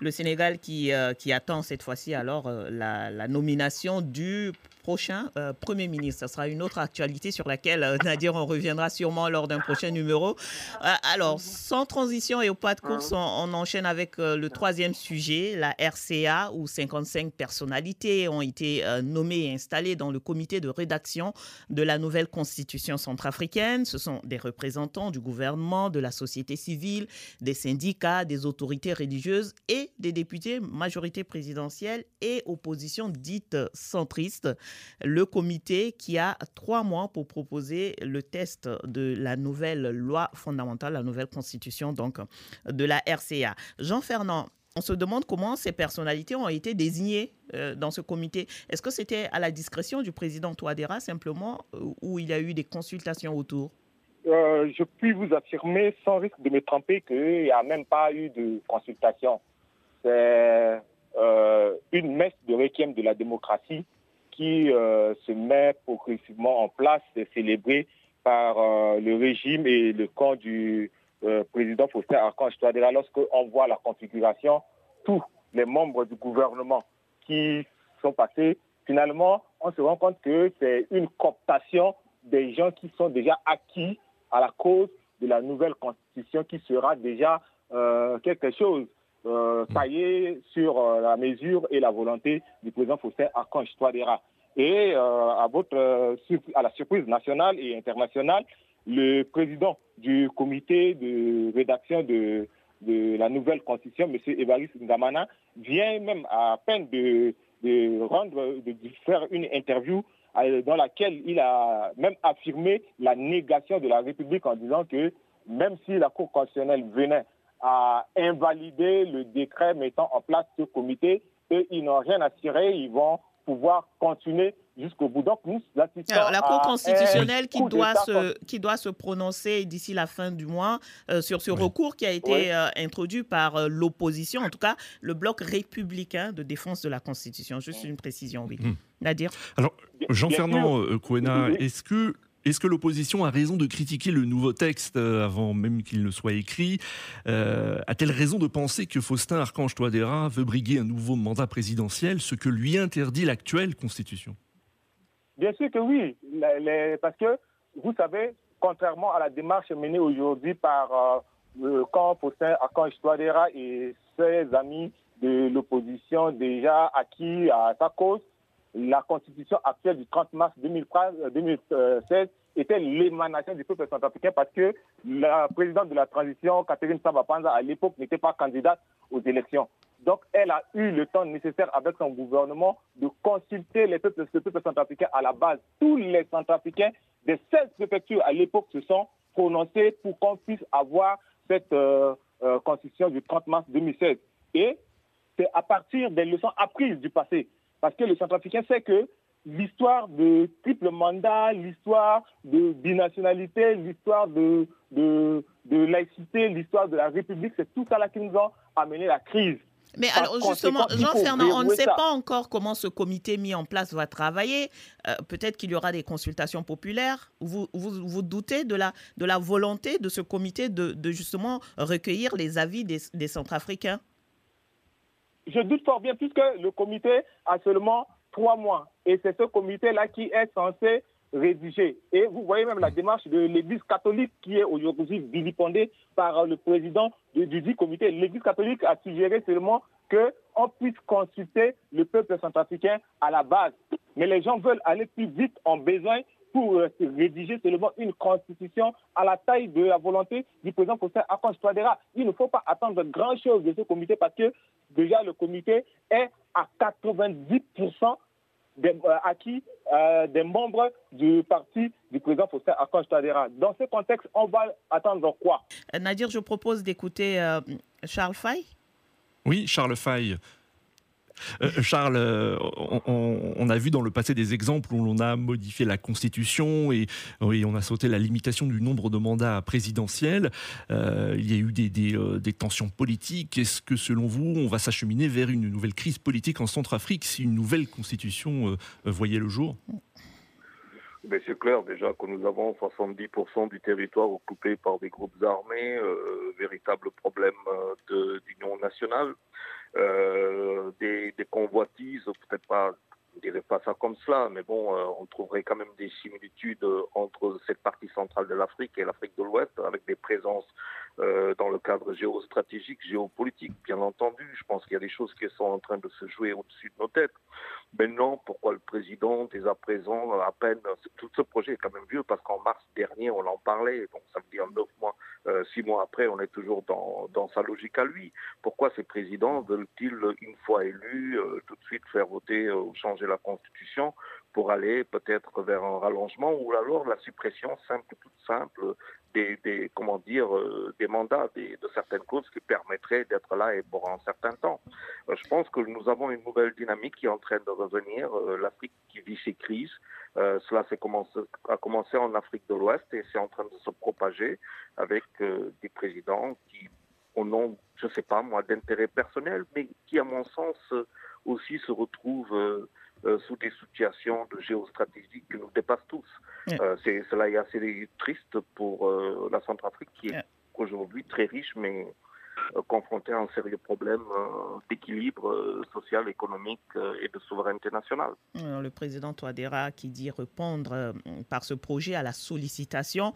le Sénégal qui, qui attend cette fois-ci alors la, la, nomination du prochain euh, Premier ministre. Ce sera une autre actualité sur laquelle, euh, Nadir, on reviendra sûrement lors d'un prochain numéro. Euh, alors, sans transition et au pas de course, on, enchaîne avec le troisième sujet, la RCA, où 55 personnalités ont été nommées et installées dans le comité de rédaction de la nouvelle constitution centrafricaine. Ce sont des représentants du gouvernement, de la société civile, des syndicats, des autorités religieuses et des députés majorité présidentielle et opposition dite centriste le comité qui a trois mois pour proposer le test de la nouvelle loi fondamentale, la nouvelle constitution donc de la RCA. Jean Fernand, on se demande comment ces personnalités ont été désignées euh, dans ce comité. Est-ce que c'était à la discrétion du président Touadéra simplement euh, ou il y a eu des consultations autour? Euh, Je puis vous affirmer sans risque de me tromper qu'il n'y a même pas eu de consultation. C'est une messe de requiem de la démocratie qui euh, se met progressivement en place, célébré par euh, le régime et le camp du euh, président Faustin Archange Touadéra. Lorsqu'on voit la configuration, tous les membres du gouvernement qui sont passés, finalement, on se rend compte que c'est une cooptation des gens qui sont déjà acquis à la cause de la nouvelle constitution qui sera déjà quelque chose euh, taillé sur euh, la mesure et la volonté du président Faustin Archange Touadéra. Et euh, à, votre, euh, à la surprise nationale et internationale, le président du comité de rédaction de, la nouvelle constitution, M. Évariste Ndamana, vient même à peine de, faire une interview dans laquelle il a même affirmé la négation de la République en disant que même si la Cour constitutionnelle venait à invalider le décret mettant en place ce comité et ils n'ont rien à tirer, ils vont pouvoir continuer jusqu'au bout. Donc, nous Alors, la Cour constitutionnelle qui doit, se, qui doit se prononcer d'ici la fin du mois euh, sur ce recours qui a été euh, introduit par euh, l'opposition, en tout cas le bloc républicain de défense de la Constitution. Juste une précision, oui. Mmh. Nadir Alors, Jean-Fernand Kouena, est-ce que est-ce que l'opposition a raison de critiquer le nouveau texte euh, avant même qu'il ne soit écrit? Euh, A-t-elle raison de penser que Faustin Archange Touadéra veut briguer un nouveau mandat présidentiel, ce que lui interdit l'actuelle Constitution? Bien sûr que oui, parce que vous savez, contrairement à la démarche menée aujourd'hui par euh, le camp Faustin Archange Touadéra et ses amis de l'opposition déjà acquis à sa cause, la constitution actuelle du 30 mars 2016 était l'émanation du peuple centrafricain parce que la présidente de la transition, Catherine Samba-Panza, à l'époque, n'était pas candidate aux élections. Donc, elle a eu le temps nécessaire avec son gouvernement de consulter les peuples, le peuple centrafricain à la base. Tous les centrafricains des 16 préfectures à l'époque se sont prononcés pour qu'on puisse avoir cette euh, euh, constitution du 30 mars 2016. Et c'est à partir des leçons apprises du passé parce que le centrafricain sait que l'histoire de triple mandat, l'histoire de binationalité, l'histoire de, de, laïcité, l'histoire de la République, c'est tout ça là qui nous a amené la crise. Mais alors justement, Jean-Fernand, on ne sait pas encore comment ce comité mis en place va travailler. Euh, peut-être qu'il y aura des consultations populaires. Vous, vous, vous, doutez de la, de la volonté de ce comité de, de justement recueillir les avis des, des Centrafricains? Je doute fort bien puisque le comité a seulement trois mois. Et c'est ce comité-là qui est censé rédiger. Et vous voyez même la démarche de l'Église catholique qui est aujourd'hui vilipendée par le président du, dit comité. L'Église catholique a suggéré seulement qu'on puisse consulter le peuple centrafricain à la base. Mais les gens veulent aller plus vite, ont besoin pour euh, rédiger seulement une constitution à la taille de la volonté du président Faustin Akonj Touadéra. Il ne faut pas attendre grand-chose de ce comité parce que déjà le comité est à 90% des, euh, acquis euh, des membres du parti du président Faustin Akonj Tadera. Dans ce contexte, on va attendre quoi? Nadir, je propose d'écouter euh, Charles Fay. Oui, Charles Fay, euh, Charles, euh, on, a vu dans le passé des exemples où l'on a modifié la Constitution et, on a sauté la limitation du nombre de mandats présidentiels. Euh, il y a eu des, tensions politiques. Est-ce que, selon vous, on va s'acheminer vers une nouvelle crise politique en Centrafrique si une nouvelle Constitution voyait le jour? Mais c'est clair déjà que nous avons 70% du territoire occupé par des groupes armés, véritable problème d'union nationale. Euh, des, convoitises, peut-être pas, on dirait pas ça comme cela, mais bon, euh, on trouverait quand même des similitudes entre cette partie centrale de l'Afrique et l'Afrique de l'Ouest, avec des présences euh, dans le cadre géostratégique, géopolitique, bien entendu. Je pense qu'il y a des choses qui sont en train de se jouer au-dessus de nos têtes. Maintenant, pourquoi le président, dès à présent, à peine, tout ce projet est quand même vieux parce qu'en mars dernier, on en parlait, donc ça veut dire neuf mois, euh, six mois après, on est toujours dans, dans sa logique à lui. Pourquoi ces présidents veulent-ils, une fois élus, euh, tout de suite faire voter ou changer la Constitution pour aller peut-être vers un rallongement ou alors la suppression simple, toute simple des, comment dire, euh, des mandats de certaines causes qui permettraient d'être là et pour un certain temps. Euh, je pense que nous avons une nouvelle dynamique qui est en train de revenir. Euh, L'Afrique qui vit ses crises, cela a commencé en Afrique de l'Ouest et c'est en train de se propager avec des présidents qui, au nom, je ne sais pas moi, d'intérêts personnels, mais qui, à mon sens, aussi se retrouvent euh, sous des situations de géostratégie qui nous dépassent tous. Euh, c'est, cela est assez triste pour euh, la Centrafrique qui est aujourd'hui très riche, mais euh, confronté à un sérieux problème euh, d'équilibre euh, social, économique et de souveraineté nationale. le président Touadéra qui dit répondre par ce projet à la sollicitation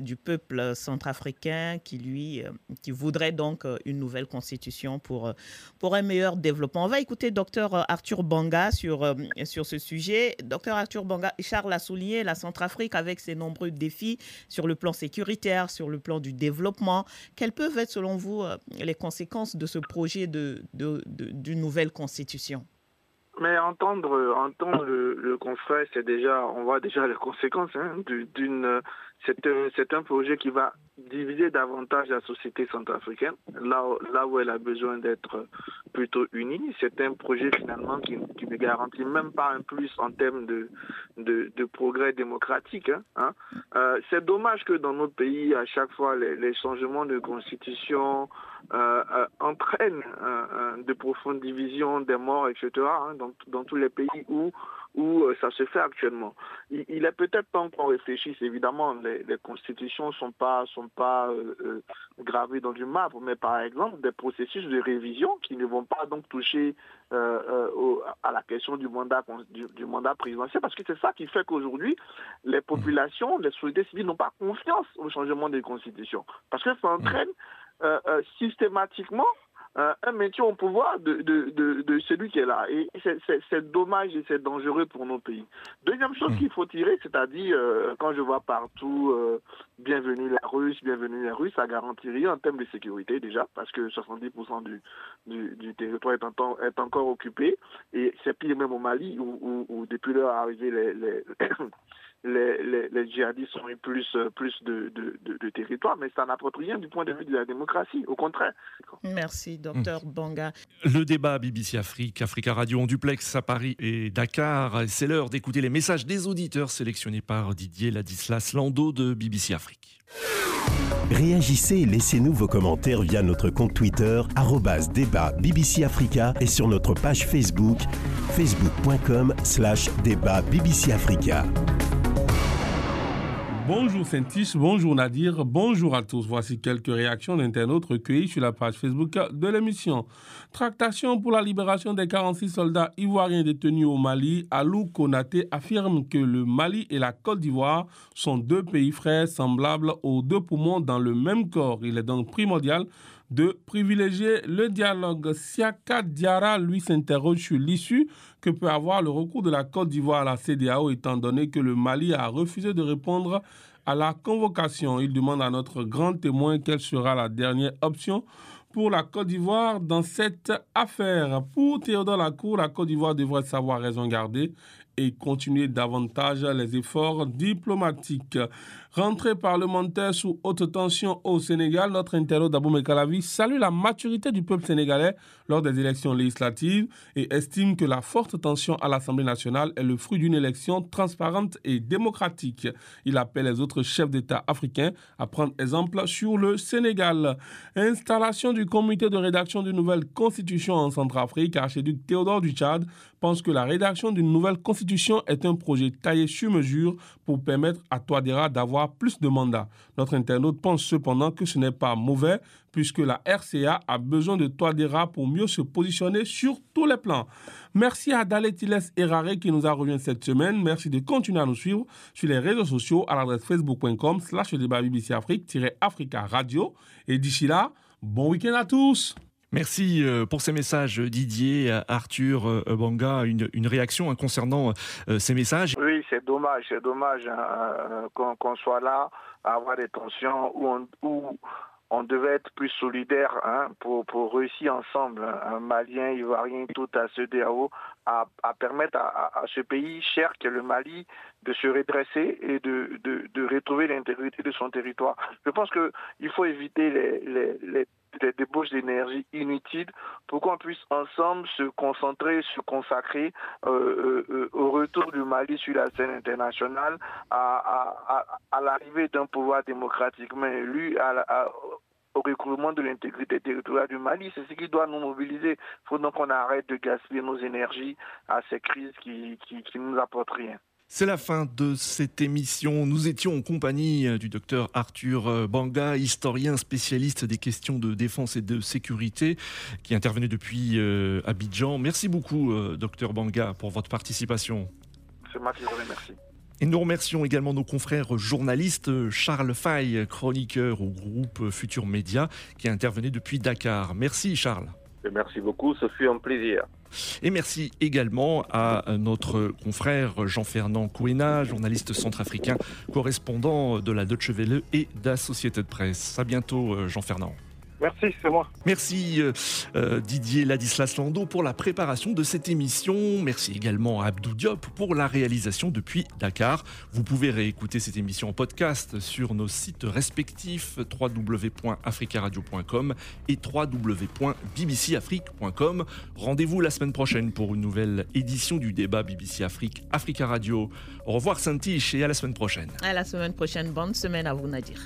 du peuple centrafricain qui lui qui voudrait donc une nouvelle constitution pour, pour un meilleur développement. On va écouter docteur Arthur Banga sur, sur ce sujet. Docteur Arthur Banga, Charles a souligné la Centrafrique avec ses nombreux défis sur le plan sécuritaire, sur le plan du développement. Quels peuvent être selon vous euh, les conséquences de ce projet d'une de, de, nouvelle constitution. Mais entendre, entendre le, le c'est déjà, on voit déjà les conséquences hein, d'une c'est un, projet qui va diviser davantage la société centrafricaine, là, là où elle a besoin d'être plutôt unie. C'est un projet finalement qui, ne garantit même pas un plus en termes de, de, progrès démocratique. Hein, hein. Euh, c'est dommage que dans notre pays, à chaque fois, les, changements de constitution euh, euh, entraînent de profondes divisions, des morts, etc. Hein, dans, dans tous les pays où où euh, ça se fait actuellement. Il, il est peut-être pas encore réfléchi, évidemment, les, les constitutions sont pas sont pas euh, euh, gravées dans du marbre, mais par exemple des processus de révision qui ne vont pas donc toucher à la question du mandat du, mandat présidentiel, parce que c'est ça qui fait qu'aujourd'hui les populations, les sociétés civiles n'ont pas confiance au changement des constitutions, parce que ça entraîne systématiquement euh, un maintien au pouvoir de, de, de, celui qui est là. Et c'est dommage et c'est dangereux pour nos pays. Deuxième chose hmm. qu'il faut tirer, c'est-à-dire, euh, quand je vois partout euh, bienvenue la Russe, bienvenue la Russe, ça garantit rien en termes de sécurité déjà, parce que 70% du, du, du, territoire est, en, est, encore occupé. Et c'est pire même au Mali, où, où, depuis leur arrivée, les, les les, les, djihadistes ont eu plus, euh, plus de, de, de, territoire, mais ça n'apporte rien du point de vue de la démocratie, au contraire. Merci, docteur hmm. Banga. Le débat BBC Afrique, Africa Radio en duplex à Paris et Dakar. C'est l'heure d'écouter les messages des auditeurs sélectionnés par Didier Ladislas Lando de BBC Afrique. Réagissez et laissez-nous vos commentaires via notre compte Twitter, débat BBC Africa et sur notre page Facebook, facebook.com slash débat BBC Africa. Bonjour Saint-Tiche, bonjour Nadir, bonjour à tous. Voici quelques réactions d'internautes recueillies sur la page Facebook de l'émission. Tractation pour la libération des 46 soldats ivoiriens détenus au Mali, Alou Konaté affirme que le Mali et la Côte d'Ivoire sont deux pays frères semblables aux deux poumons dans le même corps. Il est donc primordial de privilégier le dialogue. Siaka Diara, lui, s'interroge sur l'issue que peut avoir le recours de la Côte d'Ivoire à la CDAO, étant donné que le Mali a refusé de répondre à la convocation. Il demande à notre grand témoin quelle sera la dernière option pour la Côte d'Ivoire dans cette affaire. Pour Théodore Lacour, la Côte d'Ivoire devrait savoir raison garder et continuer davantage les efforts diplomatiques. Rentrée parlementaire sous haute tension au Sénégal, notre internaute Abou Mekalavi salue la maturité du peuple sénégalais lors des élections législatives et estime que la forte tension à l'Assemblée nationale est le fruit d'une élection transparente et démocratique. Il appelle les autres chefs d'État africains à prendre exemple sur le Sénégal. Installation du comité de rédaction d'une nouvelle constitution en Centrafrique, archiduc Théodore du Tchad pense que la rédaction d'une nouvelle constitution est un projet taillé sur mesure pour permettre à Touadéra d'avoir plus de mandats. Notre internaute pense cependant que ce n'est pas mauvais puisque la RCA a besoin de Touadéra pour mieux se positionner sur tous les plans. Merci à Daletiles Erare qui nous a rejoint cette semaine. Merci de continuer à nous suivre sur les réseaux sociaux à l'adresse facebook.com slash débat BBC Afrique-Africa Radio. Et d'ici là, bon week-end à tous Merci euh, pour ces messages, Didier, Arthur, euh, Banga. Une, une réaction hein, concernant euh, ces messages? Oui, c'est dommage, c'est dommage hein, qu'on soit là à avoir des tensions où on, devait être plus solidaire hein, pour, réussir ensemble, un Malien, Ivoirien, tout à ce DAO, à, à permettre à, ce pays cher que le Mali de se redresser et de, retrouver l'intégrité de son territoire. Je pense qu'il faut éviter les, les des débauches d'énergie inutiles pour qu'on puisse ensemble se concentrer, se consacrer euh, euh, au retour du Mali sur la scène internationale, à, l'arrivée d'un pouvoir démocratiquement élu, au recouvrement de l'intégrité territoriale du Mali. C'est ce qui doit nous mobiliser. Il faut donc qu'on arrête de gaspiller nos énergies à ces crises qui, qui, qui nous apportent rien. C'est la fin de cette émission. Nous étions en compagnie du docteur Arthur Banga, historien spécialiste des questions de défense et de sécurité, qui intervenait depuis Abidjan. Merci beaucoup, docteur Banga, pour votre participation. C'est moi qui vous remercie. Et nous remercions également nos confrères journalistes, Charles Fay, chroniqueur au groupe Futur Média, qui intervenait depuis Dakar. Merci Charles. Et merci beaucoup, ce fut un plaisir. Et merci également à notre confrère Jean-Fernand Kouena, journaliste centrafricain, correspondant de la Deutsche Welle et d'Associated Press. À bientôt Jean-Fernand. Merci, c'est moi. Merci euh, Didier Ladislas Lando pour la préparation de cette émission. Merci également à Abdou Diop pour la réalisation depuis Dakar. Vous pouvez réécouter cette émission en podcast sur nos sites respectifs www.africaradio.com et www.bbcafrique.com. Rendez-vous la semaine prochaine pour une nouvelle édition du débat BBC Afrique Africa Radio. Au revoir Saint-Tiche et à la semaine prochaine. À la semaine prochaine. Bonne semaine à vous Nadir.